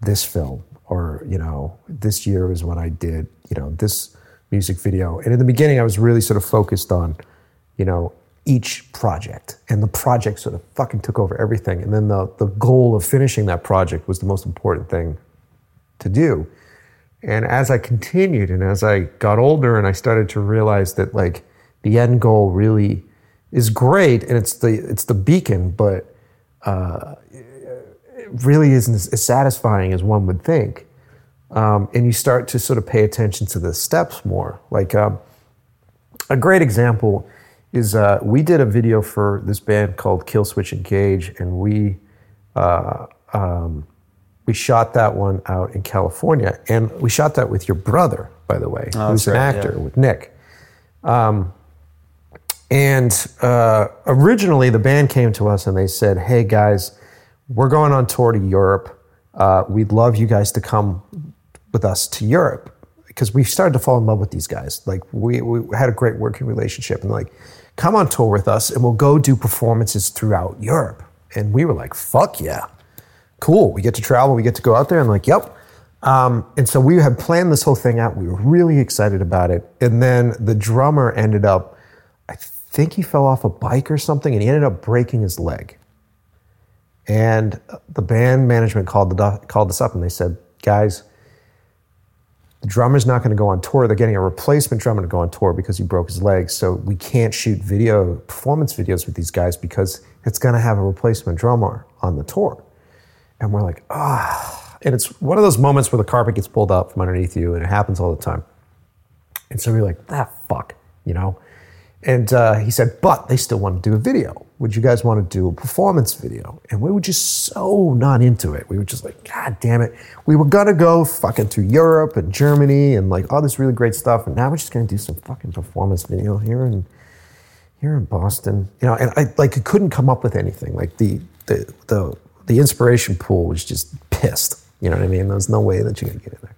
this film, or, you know, this year was when I did, you know, this music video. And in the beginning, I was really sort of focused on, you know, each project. And the project sort of fucking took over everything. And then the, the goal of finishing that project was the most important thing to do. And as I continued and as I got older and I started to realize that like the end goal really is great and it's the it's the beacon, but uh, it really isn't as satisfying as one would think. Um, and you start to sort of pay attention to the steps more. Like um, a great example is uh, we did a video for this band called Killswitch Engage, and we uh, um, we shot that one out in California, and we shot that with your brother, by the way, who's an right, actor yeah. with Nick. Um, and uh, originally, the band came to us and they said, "Hey guys, we're going on tour to Europe. Uh, we'd love you guys to come with us to Europe." Because we started to fall in love with these guys. Like we, we had a great working relationship, and like, come on tour with us, and we'll go do performances throughout Europe. And we were like, "Fuck yeah!" Cool. We get to travel. We get to go out there. And like, yep. Um, and so we had planned this whole thing out. We were really excited about it. And then the drummer ended up, I think he fell off a bike or something, and he ended up breaking his leg. And the band management called the called us up and they said, guys, the drummer's not going to go on tour. They're getting a replacement drummer to go on tour because he broke his leg. So we can't shoot video performance videos with these guys because it's going to have a replacement drummer on the tour. And we're like, ah. And it's one of those moments where the carpet gets pulled up from underneath you, and it happens all the time. And so we're like, ah, fuck, you know? And uh, he said, but they still want to do a video. Would you guys want to do a performance video? And we were just so not into it. We were just like, God damn it. We were going to go fucking to Europe and Germany and like all this really great stuff. And now we're just going to do some fucking performance video here in, here in Boston. You know, and I like I couldn't come up with anything. Like the, the, the, the inspiration pool was just pissed. You know what I mean? There's no way that you're going to get in there.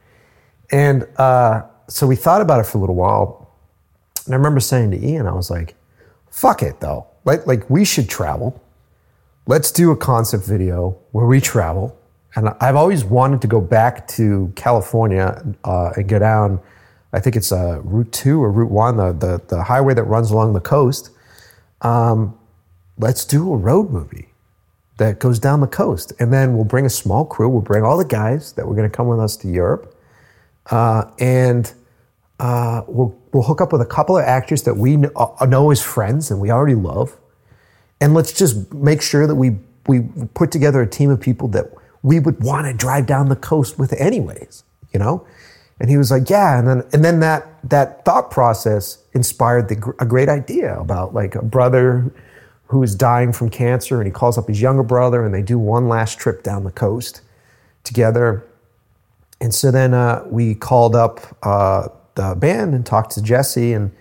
And uh, so we thought about it for a little while. And I remember saying to Ian, I was like, fuck it though. Like, like we should travel. Let's do a concept video where we travel. And I've always wanted to go back to California uh, and go down, I think it's uh, Route 2 or Route 1, the, the, the highway that runs along the coast. Um, let's do a road movie that goes down the coast. And then we'll bring a small crew. We'll bring all the guys that were going to come with us to Europe. Uh, and uh, we'll, we'll hook up with a couple of actors that we know, uh, know as friends and we already love. And let's just make sure that we, we put together a team of people that we would want to drive down the coast with anyways, you know? And he was like, yeah. And then, and then that, that thought process inspired the, a great idea about like a brother who is dying from cancer and he calls up his younger brother and they do one last trip down the coast together. And so then uh, we called up uh, the band and talked to Jesse and,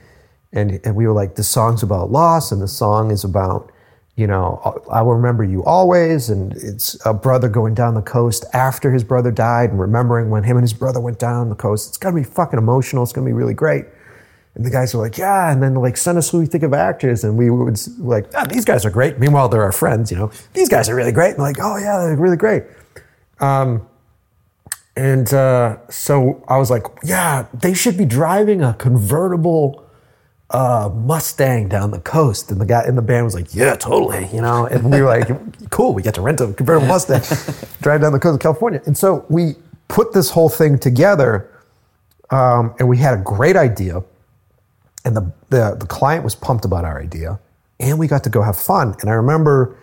and and we were like, the song's about loss and the song is about, you know, I will remember you always. And it's a brother going down the coast after his brother died and remembering when him and his brother went down the coast. It's gonna be fucking emotional. It's gonna be really great. And the guys were like, yeah. And then like, send us who we think of actors. And we would like, ah, these guys are great. Meanwhile, they're our friends, you know. These guys are really great. And like, oh yeah, they're really great. Um, And uh, so I was like, yeah, they should be driving a convertible uh, Mustang down the coast. And the guy in the band was like, yeah, totally. You know, and we were like, cool, we get to rent a convertible Mustang, drive down the coast of California. And so we put this whole thing together um, and we had a great idea. And the, the, the client was pumped about our idea. And we got to go have fun. And I remember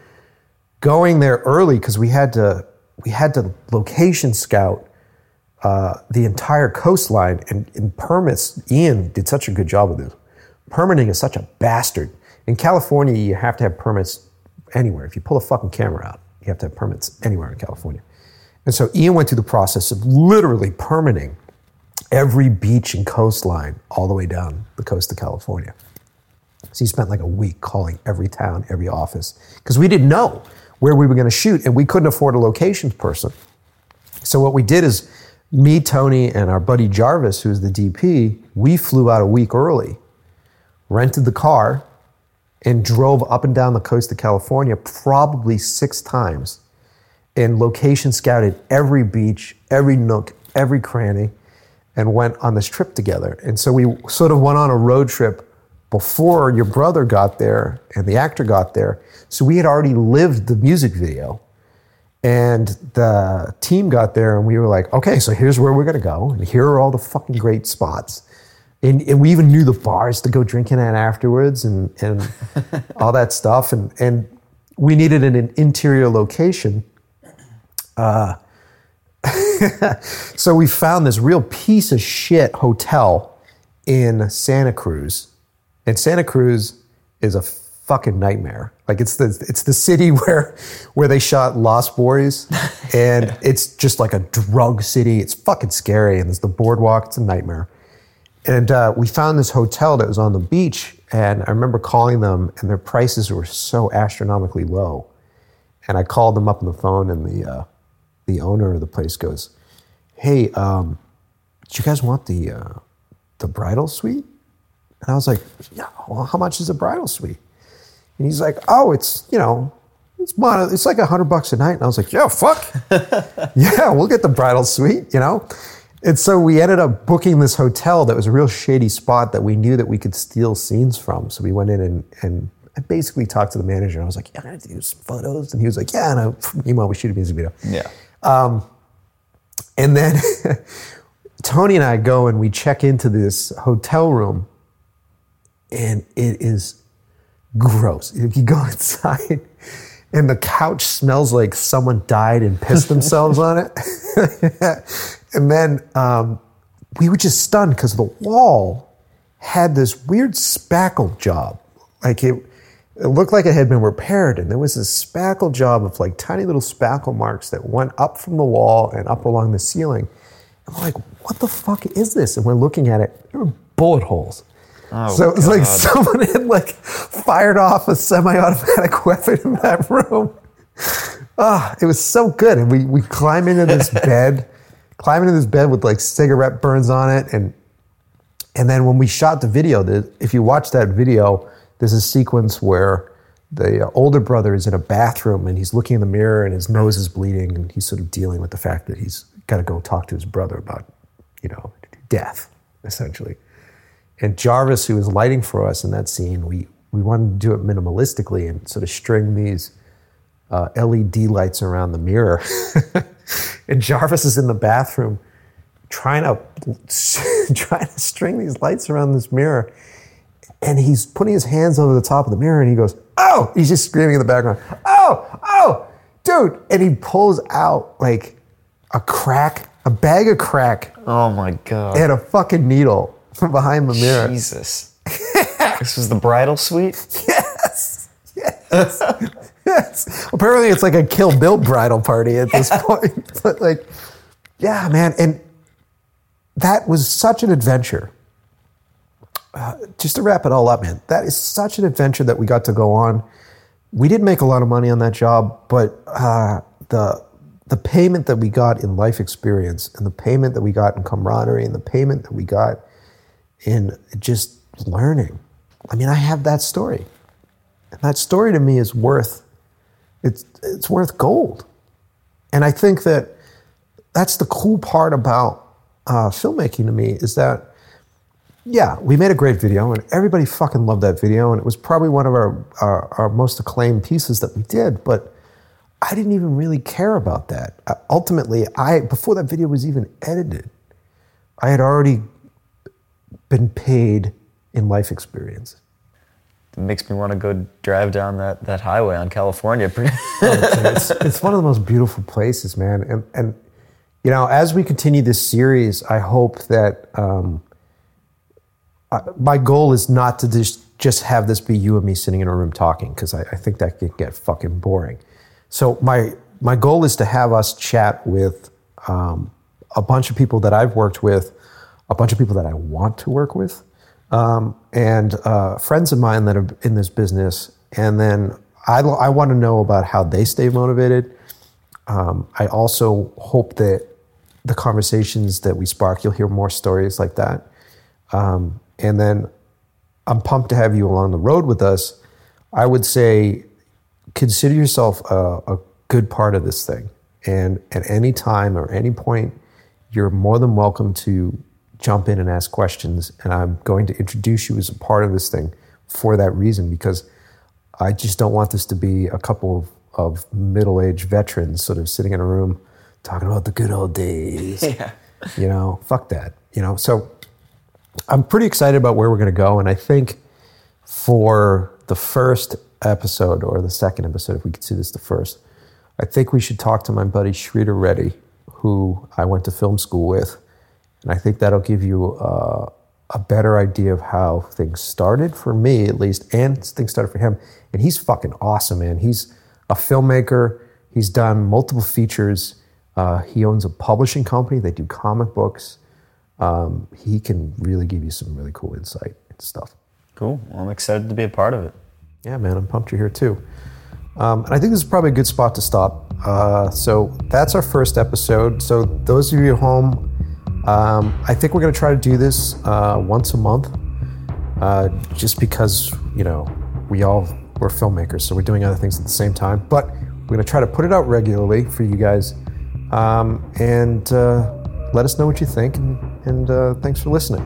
going there early because we had to we had to location scout uh, the entire coastline and, and permits. Ian did such a good job with this. Permitting is such a bastard. In California, you have to have permits anywhere. If you pull a fucking camera out, you have to have permits anywhere in California. And so Ian went through the process of literally permitting every beach and coastline all the way down the coast of California. So he spent like a week calling every town, every office, because we didn't know where we were going to shoot and we couldn't afford a locations person. So what we did is me, Tony, and our buddy Jarvis, who's the DP, we flew out a week early, rented the car, and drove up and down the coast of California probably six times and location scouted every beach, every nook, every cranny, and went on this trip together. And so we sort of went on a road trip before your brother got there and the actor got there. So we had already lived the music video. And the team got there and we were like, okay, so here's where we're gonna go, and here are all the fucking great spots. And, and we even knew the bars to go drinking at afterwards and, and all that stuff. And, and we needed an, an interior location. Uh, so we found this real piece of shit hotel in Santa Cruz. And Santa Cruz is a fucking nightmare. Like it's the it's the city where where they shot Lost Boys, and it's just like a drug city. It's fucking scary, and there's the boardwalk. It's a nightmare. And uh, we found this hotel that was on the beach, and I remember calling them, and their prices were so astronomically low. And I called them up on the phone, and the uh, the owner of the place goes, "Hey, um, do you guys want the uh, the bridal suite?" And I was like, "Yeah. Well, how much is a bridal suite?" And he's like, "Oh, it's you know, it's mono, it's like a hundred bucks a night." And I was like, "Yeah, fuck, yeah, we'll get the bridal suite," you know. And so we ended up booking this hotel that was a real shady spot that we knew that we could steal scenes from. So we went in and and I basically talked to the manager. And I was like, "Yeah, I gotta do some photos," and he was like, "Yeah." And I, meanwhile, we shoot a music video. Yeah. And then Tony and I go and we check into this hotel room, and it is gross. If you go inside, and the couch smells like someone died and pissed themselves on it. and then um, we were just stunned because the wall had this weird spackle job. Like it, it looked like it had been repaired, and there was this spackle job of like tiny little spackle marks that went up from the wall and up along the ceiling. And we're like, what the fuck is this? And we're looking at it, there were bullet holes. oh, so it was like someone had like fired off a semi-automatic weapon in that room. Ah, it was so good. And we we climb into this bed, climb into this bed with like cigarette burns on it, and and then when we shot the video, the, if you watch that video, there's a sequence where the uh, older brother is in a bathroom and he's looking in the mirror and his nose is bleeding and he's sort of dealing with the fact that he's got to go talk to his brother about, you know, death, essentially. And Jarvis, who was lighting for us in that scene, we, we wanted to do it minimalistically and sort of string these uh, LED lights around the mirror. and Jarvis is in the bathroom trying to trying to string these lights around this mirror. And he's putting his hands over the top of the mirror and he goes, Oh, he's just screaming in the background, Oh, oh, dude. And he pulls out like a crack, a bag of crack Oh my god. and a fucking needle from behind the mirror. Jesus. this was the bridal suite. Yes. Yes. yes. Apparently, it's like a Kill Bill bridal party at this point. But, like, yeah, man. And that was such an adventure. Uh, just to wrap it all up, man, that is such an adventure that we got to go on. We didn't make a lot of money on that job, but uh, the the payment that we got in life experience, and the payment that we got in camaraderie, and the payment that we got in just learning. I mean, I have that story. And that story to me is worth it's it's worth gold. And I think that that's the cool part about uh, filmmaking to me is that yeah, we made a great video and everybody fucking loved that video and it was probably one of our, our, our most acclaimed pieces that we did, but I didn't even really care about that. Uh, ultimately, I before that video was even edited, I had already been paid in life experience. It makes me want to go drive down that, that highway on California. it's, it's one of the most beautiful places, man. And, and, you know, as we continue this series, I hope that um, I, my goal is not to just, just have this be you and me sitting in a room talking, because I, I think that can get fucking boring. So my, my goal is to have us chat with um, a bunch of people that I've worked with, a bunch of people that I want to work with, um, and uh, friends of mine that are in this business. And then I, I want to know about how they stay motivated. Um, I also hope that the conversations that we spark, you'll hear more stories like that. Um, and then I'm pumped to have you along the road with us. I would say consider yourself a, a good part of this thing. And at any time or any point, you're more than welcome to jump in and ask questions. And I'm going to introduce you as a part of this thing for that reason, because I just don't want this to be a couple of, of middle aged veterans sort of sitting in a room talking about the good old days. Yeah. You know, fuck that. You know, so I'm pretty excited about where we're going to go. And I think for the first episode or the second episode, if we could see this the first, I think we should talk to my buddy Sridhar Reddy, who I went to film school with. And I think that'll give you uh, a better idea of how things started for me, at least, and things started for him. And he's fucking awesome, man. He's a filmmaker. He's done multiple features. Uh, he owns a publishing company. They do comic books. Um, he can really give you some really cool insight and stuff. Cool. Well, I'm excited to be a part of it. Yeah, man, I'm pumped you're here too. Um, and I think this is probably a good spot to stop. Uh, so that's our first episode. So those of you at home, um, I think we're going to try to do this uh, once a month, uh, just because you know we all we're filmmakers, so we're doing other things at the same time. But we're going to try to put it out regularly for you guys, um, and uh, let us know what you think. And, and uh, thanks for listening.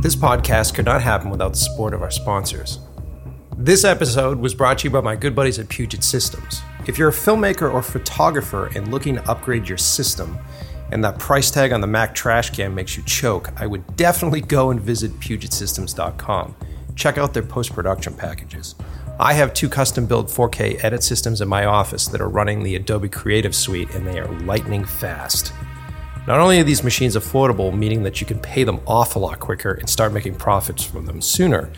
This podcast could not happen without the support of our sponsors. This episode was brought to you by my good buddies at Puget Systems. If you're a filmmaker or photographer and looking to upgrade your system, and that price tag on the Mac trash can makes you choke, I would definitely go and visit PugetSystems.com. Check out their post production packages. I have two custom built 4K edit systems in my office that are running the Adobe Creative Suite, and they are lightning fast. Not only are these machines affordable, meaning that you can pay them off a lot quicker and start making profits from them sooner,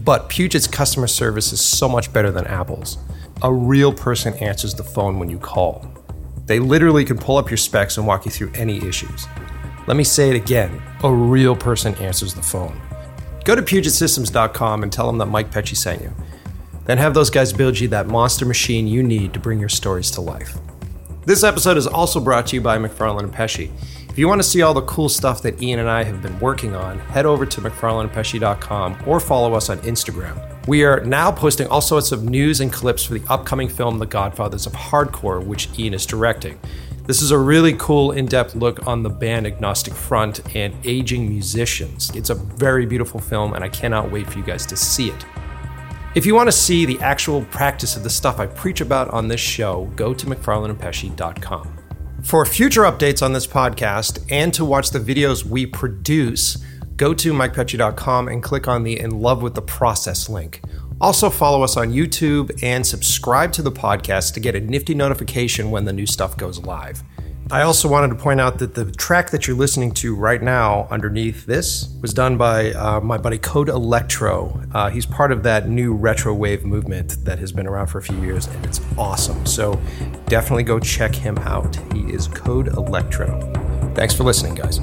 but Puget's customer service is so much better than Apple's. A real person answers the phone when you call. They literally can pull up your specs and walk you through any issues. Let me say it again a real person answers the phone. Go to PugetSystems.com and tell them that Mike Pecci sent you. Then have those guys build you that monster machine you need to bring your stories to life. This episode is also brought to you by McFarland and Pecci. If you want to see all the cool stuff that Ian and I have been working on, head over to McFarlandandPecci.com or follow us on Instagram. We are now posting all sorts of news and clips for the upcoming film The Godfathers of Hardcore, which Ian is directing. This is a really cool in depth look on the band Agnostic Front and aging musicians. It's a very beautiful film, and I cannot wait for you guys to see it. If you want to see the actual practice of the stuff I preach about on this show, go to McFarlandandPecci.com. For future updates on this podcast and to watch the videos we produce, go to MikePecci.com and click on the In Love with the Process link. Also, follow us on YouTube and subscribe to the podcast to get a nifty notification when the new stuff goes live. I also wanted to point out that the track that you're listening to right now underneath this was done by uh, my buddy Code Electro. Uh, he's part of that new retro wave movement that has been around for a few years, and it's awesome. So definitely go check him out. He is Code Electro. Thanks for listening, guys.